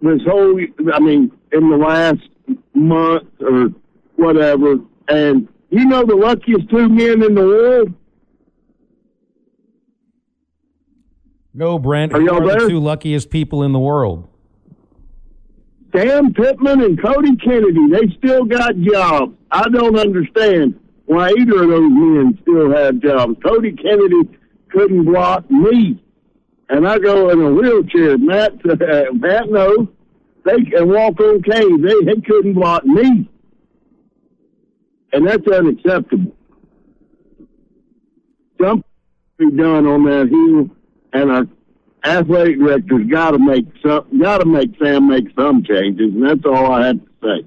this whole. I mean, in the last month or whatever, and you know the luckiest two men in the world No, Brent. Are, y'all are the two luckiest people in the world? Sam Pittman and Cody Kennedy. They still got jobs. I don't understand why either of those men still have jobs. Cody Kennedy couldn't block me, and I go in a wheelchair. Matt, Matt knows they can walk okay. They they couldn't block me, and that's unacceptable. Something be done on that hill and our athletic director's got to make some, got to make Sam make some changes, and that's all I had to say.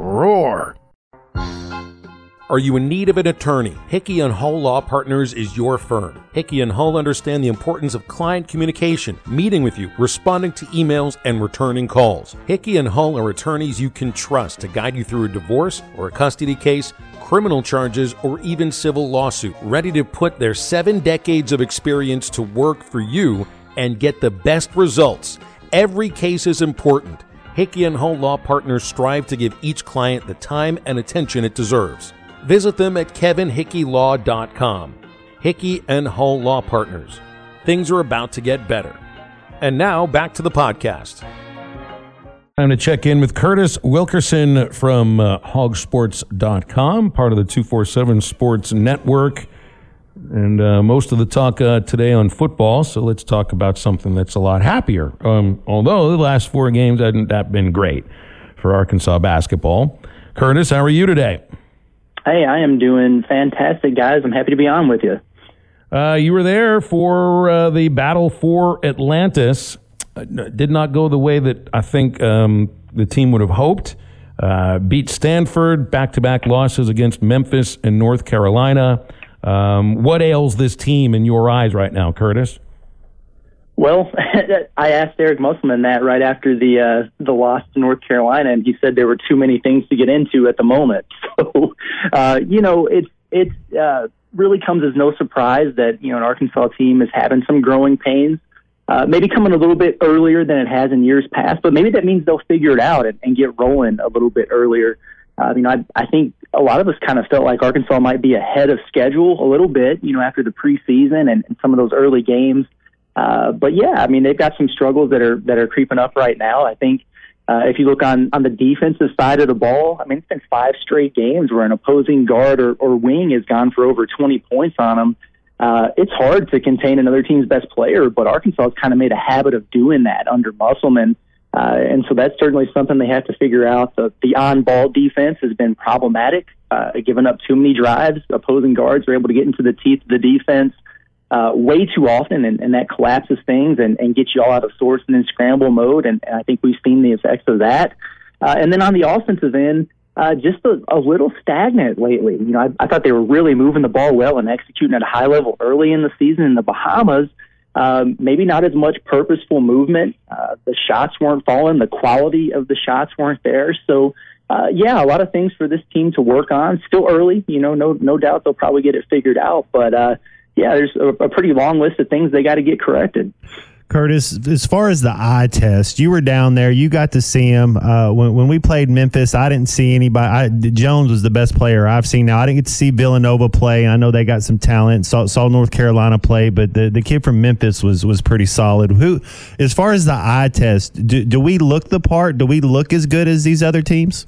Roar! Are you in need of an attorney? Hickey and Hull Law Partners is your firm. Hickey and Hull understand the importance of client communication, meeting with you, responding to emails, and returning calls. Hickey and Hull are attorneys you can trust to guide you through a divorce or a custody case, criminal charges, or even civil lawsuit, ready to put their seven decades of experience to work for you and get the best results. Every case is important. Hickey and Hull Law Partners strive to give each client the time and attention it deserves. Visit them at kevinhickeylaw.com. Hickey and Hull Law Partners. Things are about to get better. And now back to the podcast. Time to check in with Curtis Wilkerson from uh, hogsports.com, part of the 247 Sports Network. And uh, most of the talk uh, today on football, so let's talk about something that's a lot happier. Um, although the last four games hadn't that been great for Arkansas basketball. Curtis, how are you today? Hey, I am doing fantastic, guys. I'm happy to be on with you. Uh, you were there for uh, the battle for Atlantis. Uh, did not go the way that I think um, the team would have hoped. Uh, beat Stanford, back to back losses against Memphis and North Carolina. Um, what ails this team in your eyes right now, Curtis? Well, I asked Eric Musselman that right after the uh, the loss to North Carolina, and he said there were too many things to get into at the moment. So, uh, you know, it's it's uh, really comes as no surprise that you know an Arkansas team is having some growing pains. Uh, maybe coming a little bit earlier than it has in years past, but maybe that means they'll figure it out and, and get rolling a little bit earlier. Uh, you know, I, I think a lot of us kind of felt like Arkansas might be ahead of schedule a little bit, you know, after the preseason and, and some of those early games. Uh, but yeah, I mean, they've got some struggles that are that are creeping up right now. I think uh, if you look on on the defensive side of the ball, I mean, it's been five straight games where an opposing guard or, or wing has gone for over 20 points on them. Uh, it's hard to contain another team's best player, but Arkansas has kind of made a habit of doing that under Musselman. Uh, and so that's certainly something they have to figure out. The, the on-ball defense has been problematic, uh, giving up too many drives. Opposing guards are able to get into the teeth of the defense uh, way too often, and, and that collapses things and, and gets you all out of sorts and in scramble mode. And, and I think we've seen the effects of that. Uh, and then on the offensive end, uh, just a, a little stagnant lately. You know, I, I thought they were really moving the ball well and executing at a high level early in the season in the Bahamas. Um, maybe not as much purposeful movement. Uh, the shots weren't falling. The quality of the shots weren't there. So, uh, yeah, a lot of things for this team to work on. Still early, you know, no no doubt they'll probably get it figured out. But uh, yeah, there's a, a pretty long list of things they got to get corrected. Curtis, as far as the eye test, you were down there. You got to see him. Uh, when, when we played Memphis, I didn't see anybody. I, Jones was the best player I've seen. Now I didn't get to see Villanova play. I know they got some talent. Saw, saw North Carolina play, but the, the kid from Memphis was was pretty solid. Who, as far as the eye test, do, do we look the part? Do we look as good as these other teams?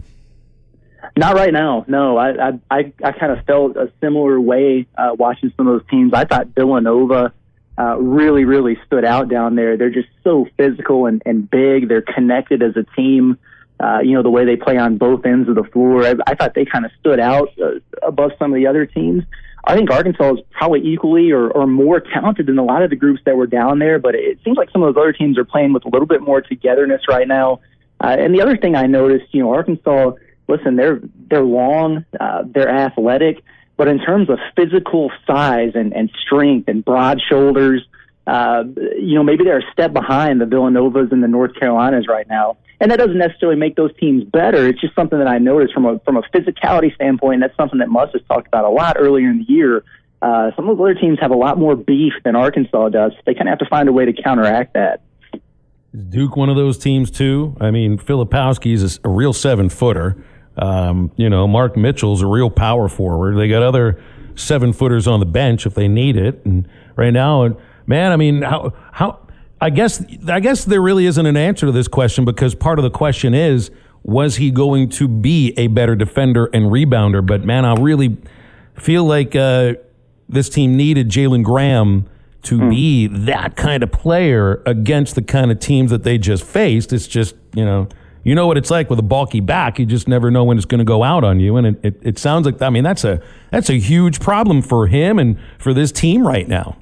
Not right now. No, I I I, I kind of felt a similar way uh, watching some of those teams. I thought Villanova uh, really really stood out down there. They're just so physical and and big. They're connected as a team. Uh, you know the way they play on both ends of the floor. I, I thought they kind of stood out uh, above some of the other teams. I think Arkansas is probably equally or, or more talented than a lot of the groups that were down there, but it seems like some of those other teams are playing with a little bit more togetherness right now. Uh, and the other thing I noticed, you know, Arkansas listen, they're they're long, uh, they're athletic, but in terms of physical size and, and strength and broad shoulders, uh, you know, maybe they're a step behind the Villanovas and the North Carolinas right now. And that doesn't necessarily make those teams better. It's just something that I noticed from a from a physicality standpoint. That's something that Muss has talked about a lot earlier in the year. Uh, some of those other teams have a lot more beef than Arkansas does. They kind of have to find a way to counteract that. Is Duke one of those teams too? I mean, Filipowski's a, a real seven footer. Um, you know, Mark Mitchell's a real power forward. They got other seven footers on the bench if they need it. And right now, man, I mean, how how I guess I guess there really isn't an answer to this question because part of the question is was he going to be a better defender and rebounder? But man, I really feel like uh, this team needed Jalen Graham to mm. be that kind of player against the kind of teams that they just faced. It's just you know you know what it's like with a bulky back. You just never know when it's going to go out on you. And it, it, it, sounds like, I mean, that's a, that's a huge problem for him and for this team right now.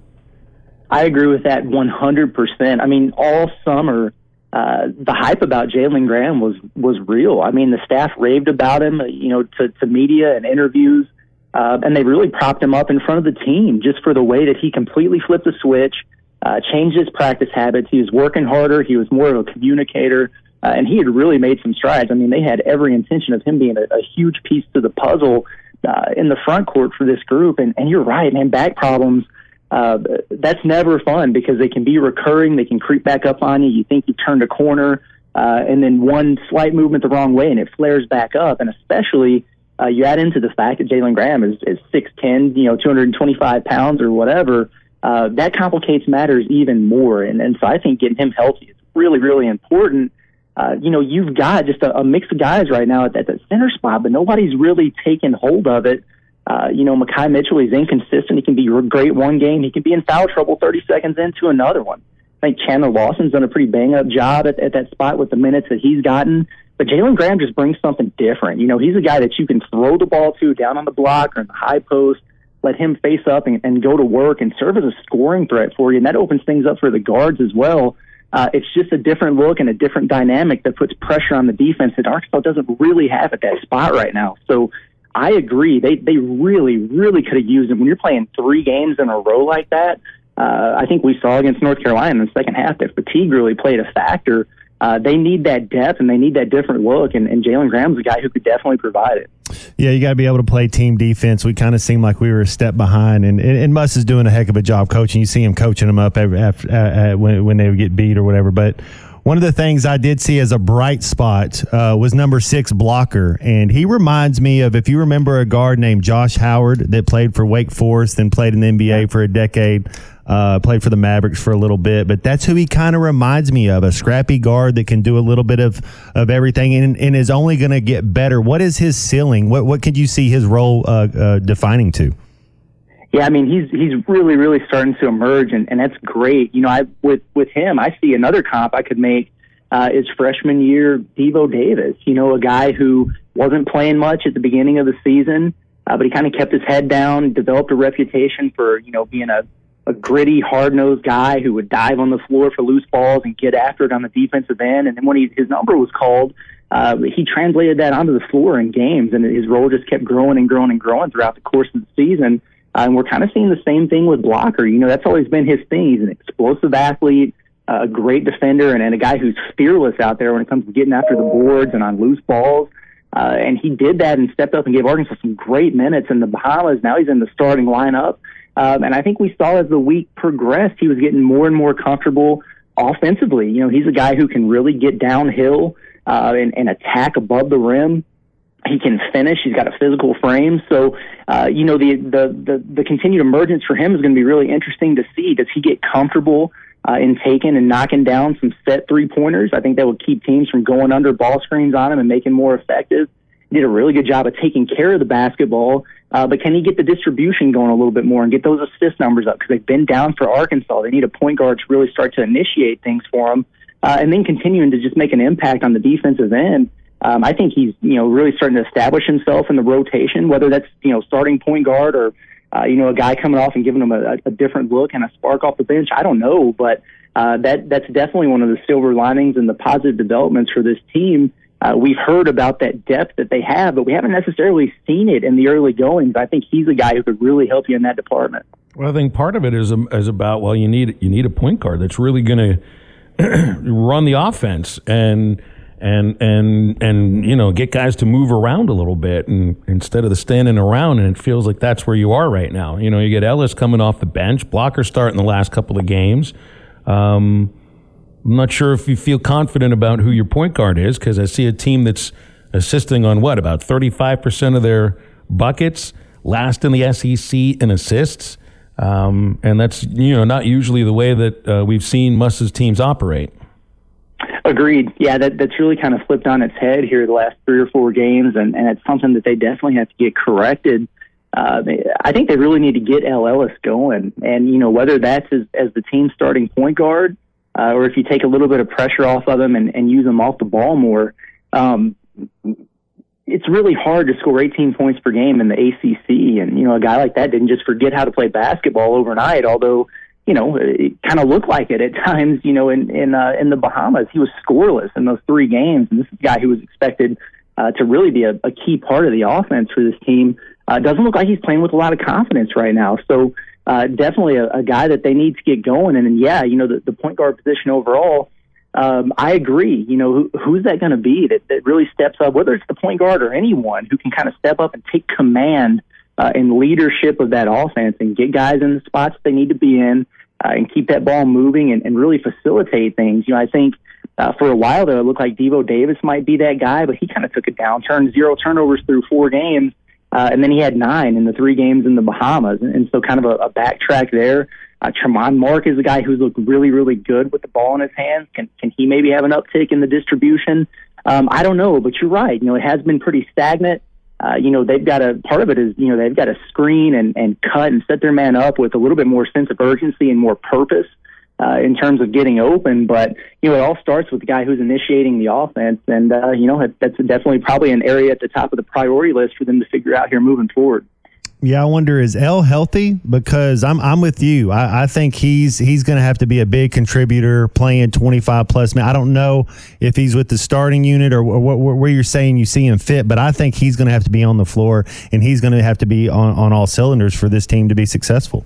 I agree with that 100%. I mean, all summer, uh, the hype about Jalen Graham was, was real. I mean, the staff raved about him, you know, to, to media and interviews. Uh, and they really propped him up in front of the team just for the way that he completely flipped the switch, uh, changed his practice habits. He was working harder. He was more of a communicator. Uh, and he had really made some strides. I mean, they had every intention of him being a, a huge piece to the puzzle uh, in the front court for this group. And, and you're right, man, back problems, uh, that's never fun because they can be recurring. They can creep back up on you. You think you've turned a corner, uh, and then one slight movement the wrong way and it flares back up. And especially, uh, you add into the fact that Jalen Graham is, is 6'10, you know, 225 pounds or whatever. Uh, that complicates matters even more. And, and so I think getting him healthy is really, really important uh, you know, you've got just a, a mix of guys right now at, at the center spot, but nobody's really taken hold of it. Uh, you know, Makhi Mitchell, he's inconsistent. He can be great one game. He can be in foul trouble 30 seconds into another one. I think Chandler Lawson's done a pretty bang up job at, at that spot with the minutes that he's gotten. But Jalen Graham just brings something different. You know, he's a guy that you can throw the ball to down on the block or in the high post. let him face up and, and go to work and serve as a scoring threat for you. And that opens things up for the guards as well. Uh, it's just a different look and a different dynamic that puts pressure on the defense that Arkansas doesn't really have at that spot right now. So I agree. They they really really could have used him when you're playing three games in a row like that. Uh, I think we saw against North Carolina in the second half that fatigue really played a factor. Uh, they need that depth and they need that different look, and, and Jalen Graham's a guy who could definitely provide it. Yeah, you got to be able to play team defense. We kind of seemed like we were a step behind, and, and, and Muss is doing a heck of a job coaching. You see him coaching them up every, after, uh, uh, when, when they would get beat or whatever. But one of the things I did see as a bright spot uh, was number six blocker, and he reminds me of if you remember a guard named Josh Howard that played for Wake Forest and played in the NBA for a decade. Uh, played for the Mavericks for a little bit, but that's who he kind of reminds me of a scrappy guard that can do a little bit of, of everything and, and is only going to get better. What is his ceiling? What, what could you see his role uh, uh, defining to? Yeah, I mean he's he's really really starting to emerge, and, and that's great. You know, I with with him, I see another comp I could make uh, is freshman year Devo Davis. You know, a guy who wasn't playing much at the beginning of the season, uh, but he kind of kept his head down, developed a reputation for you know being a a gritty, hard nosed guy who would dive on the floor for loose balls and get after it on the defensive end. And then when he, his number was called, uh, he translated that onto the floor in games, and his role just kept growing and growing and growing throughout the course of the season. Uh, and we're kind of seeing the same thing with Blocker. You know, that's always been his thing. He's an explosive athlete, a great defender, and, and a guy who's fearless out there when it comes to getting after the boards and on loose balls. Uh, and he did that and stepped up and gave Arkansas some great minutes in the Bahamas. Now he's in the starting lineup. Um, and I think we saw as the week progressed, he was getting more and more comfortable offensively. You know, he's a guy who can really get downhill uh, and, and attack above the rim. He can finish. He's got a physical frame. So, uh, you know, the, the, the, the continued emergence for him is going to be really interesting to see. Does he get comfortable uh, in taking and knocking down some set three pointers? I think that would keep teams from going under ball screens on him and him more effective. He did a really good job of taking care of the basketball uh, but can he get the distribution going a little bit more and get those assist numbers up? Because they've been down for Arkansas. They need a point guard to really start to initiate things for them, uh, and then continuing to just make an impact on the defensive end. Um, I think he's you know really starting to establish himself in the rotation, whether that's you know starting point guard or uh, you know a guy coming off and giving them a, a different look and a spark off the bench. I don't know, but uh, that that's definitely one of the silver linings and the positive developments for this team uh, we've heard about that depth that they have, but we haven't necessarily seen it in the early goings. I think he's a guy who could really help you in that department. Well, I think part of it is um, is about well, you need you need a point guard that's really going to run the offense and and and and you know get guys to move around a little bit and instead of the standing around and it feels like that's where you are right now. You know, you get Ellis coming off the bench, Blocker starting the last couple of games. Um, I'm not sure if you feel confident about who your point guard is because I see a team that's assisting on what about 35% of their buckets, last in the SEC in assists, um, and that's you know not usually the way that uh, we've seen Muss's teams operate. Agreed. Yeah, that, that's really kind of flipped on its head here the last three or four games, and, and it's something that they definitely have to get corrected. Uh, I think they really need to get El Ellis going, and you know whether that's as, as the team starting point guard uh, or if you take a little bit of pressure off of them and, and use them off the ball more, um, it's really hard to score 18 points per game in the ACC. And, you know, a guy like that didn't just forget how to play basketball overnight, although, you know, it kind of looked like it at times, you know, in, in, uh, in the Bahamas. He was scoreless in those three games. And this is a guy who was expected uh, to really be a, a key part of the offense for this team. Uh, doesn't look like he's playing with a lot of confidence right now. So, uh, definitely a, a guy that they need to get going. And, and yeah, you know, the, the point guard position overall, um, I agree. You know, who, who's that going to be that, that really steps up, whether it's the point guard or anyone who can kind of step up and take command uh, and leadership of that offense and get guys in the spots they need to be in uh, and keep that ball moving and, and really facilitate things. You know, I think uh, for a while there, it looked like Devo Davis might be that guy, but he kind of took a downturn, zero turnovers through four games. Uh, and then he had nine in the three games in the Bahamas. And, and so kind of a, a backtrack there. Uh, Tramon Mark is a guy who's looked really, really good with the ball in his hands. Can, can he maybe have an uptick in the distribution? Um, I don't know, but you're right. You know, it has been pretty stagnant. Uh, you know, they've got a part of it is, you know, they've got to screen and, and cut and set their man up with a little bit more sense of urgency and more purpose uh, in terms of getting open. But you know, it all starts with the guy who's initiating the offense, and uh, you know, that's definitely probably an area at the top of the priority list for them to figure out here moving forward. Yeah, I wonder is El healthy? Because I'm I'm with you. I, I think he's he's going to have to be a big contributor, playing 25 plus. Man, I don't know if he's with the starting unit or wh- wh- where you're saying you see him fit, but I think he's going to have to be on the floor and he's going to have to be on, on all cylinders for this team to be successful.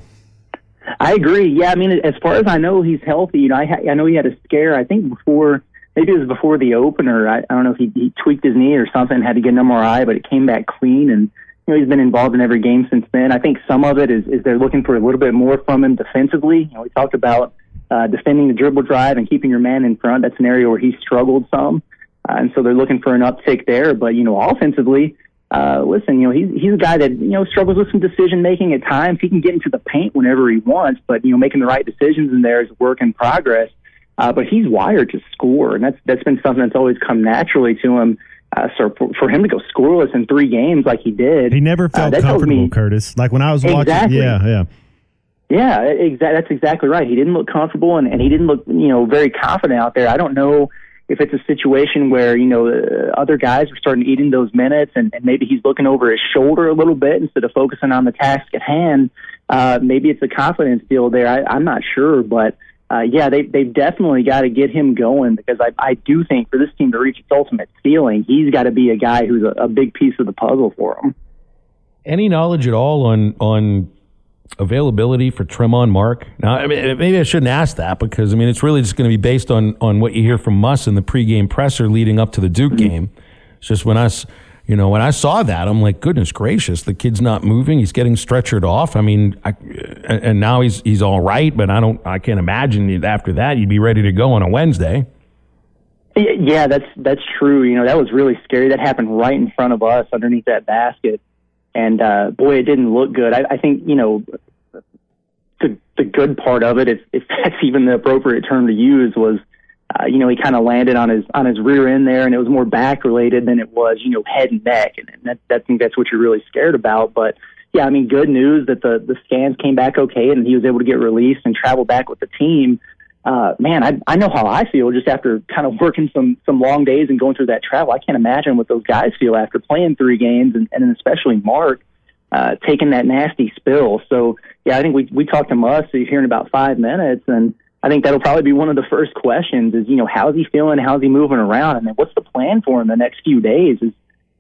I agree. Yeah, I mean, as far as I know, he's healthy. You know, I ha- I know he had a scare. I think before maybe it was before the opener. I, I don't know if he, he tweaked his knee or something, had to get an MRI, but it came back clean and you know, he's been involved in every game since then. I think some of it is, is they're looking for a little bit more from him defensively. You know, we talked about uh, defending the dribble drive and keeping your man in front. That's an area where he struggled some. Uh, and so they're looking for an uptick there. But, you know, offensively, uh, listen, you know, he's, he's a guy that, you know, struggles with some decision making at times. He can get into the paint whenever he wants, but, you know, making the right decisions in there is work in progress. Uh, but he's wired to score, and that's that's been something that's always come naturally to him. Uh, so for, for him to go scoreless in three games like he did, he never felt uh, comfortable, me, Curtis. Like when I was watching, yeah, yeah. Yeah, exa- that's exactly right. He didn't look comfortable and, and he didn't look, you know, very confident out there. I don't know if it's a situation where, you know, uh, other guys are starting to eat in those minutes and, and maybe he's looking over his shoulder a little bit instead of focusing on the task at hand. Uh, maybe it's a confidence deal there. I, I'm not sure, but uh, yeah, they they've definitely got to get him going because I I do think for this team to reach its ultimate ceiling, he's got to be a guy who's a, a big piece of the puzzle for them. Any knowledge at all on on availability for Tramon Mark? Now, I mean, maybe I shouldn't ask that because I mean it's really just going to be based on on what you hear from Muss in the pregame presser leading up to the Duke mm-hmm. game. It's just when us you know, when I saw that, I'm like, goodness gracious, the kid's not moving. He's getting stretchered off. I mean, I, and now he's he's all right, but I don't, I can't imagine after that you'd be ready to go on a Wednesday. Yeah, that's that's true. You know, that was really scary. That happened right in front of us, underneath that basket, and uh, boy, it didn't look good. I, I think you know, the the good part of it, if if that's even the appropriate term to use, was uh, you know, he kind of landed on his on his rear end there, and it was more back related than it was, you know, head and neck, and, that, that, I think that's what you're really scared about. But yeah, I mean, good news that the the scans came back okay, and he was able to get released and travel back with the team. Uh, man, I I know how I feel just after kind of working some some long days and going through that travel. I can't imagine what those guys feel after playing three games, and, and especially Mark uh, taking that nasty spill. So yeah, I think we we talked to Muss here in about five minutes, and I think that'll probably be one of the first questions is, you know, how's he feeling? How's he moving around? And then what's the plan for him the next few days? Is,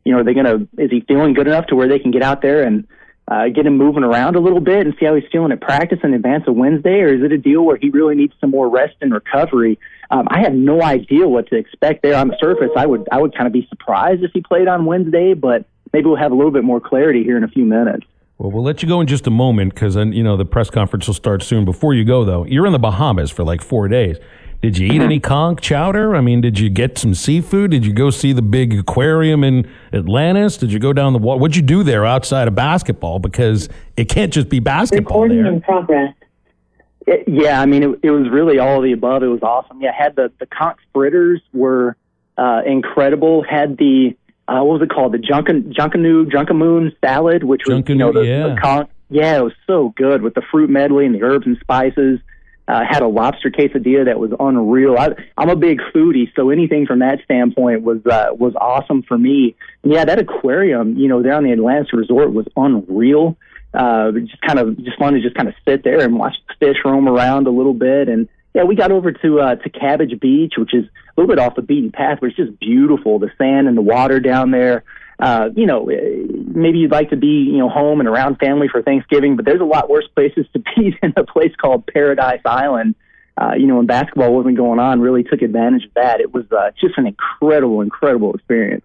you know, are they going to, is he feeling good enough to where they can get out there and uh, get him moving around a little bit and see how he's feeling at practice in advance of Wednesday? Or is it a deal where he really needs some more rest and recovery? Um, I have no idea what to expect there on the surface. I would, I would kind of be surprised if he played on Wednesday, but maybe we'll have a little bit more clarity here in a few minutes. Well, we'll let you go in just a moment because you know the press conference will start soon. Before you go, though, you're in the Bahamas for like four days. Did you eat any conch chowder? I mean, did you get some seafood? Did you go see the big aquarium in Atlantis? Did you go down the water? What'd you do there outside of basketball? Because it can't just be basketball Recording there. in progress. It, yeah, I mean, it, it was really all of the above. It was awesome. Yeah, had the the conch fritters were uh, incredible. Had the uh, what was it called? The Junkan Junkanoo Junkamoon salad, which was you know the, yeah. the con- yeah, it was so good with the fruit medley and the herbs and spices. Uh, had a lobster quesadilla that was unreal. I, I'm a big foodie, so anything from that standpoint was uh, was awesome for me. And yeah, that aquarium, you know, there on the Atlantis Resort was unreal. Uh, just kind of just fun to just kind of sit there and watch the fish roam around a little bit and yeah, we got over to uh, to Cabbage Beach, which is a little bit off the beaten path, but it's just beautiful. The sand and the water down there. Uh, you know, eh, maybe you'd like to be, you know, home and around family for Thanksgiving, but there's a lot worse places to be than a place called Paradise Island. Uh, you know, when basketball wasn't going on, really took advantage of that. It was uh, just an incredible, incredible experience.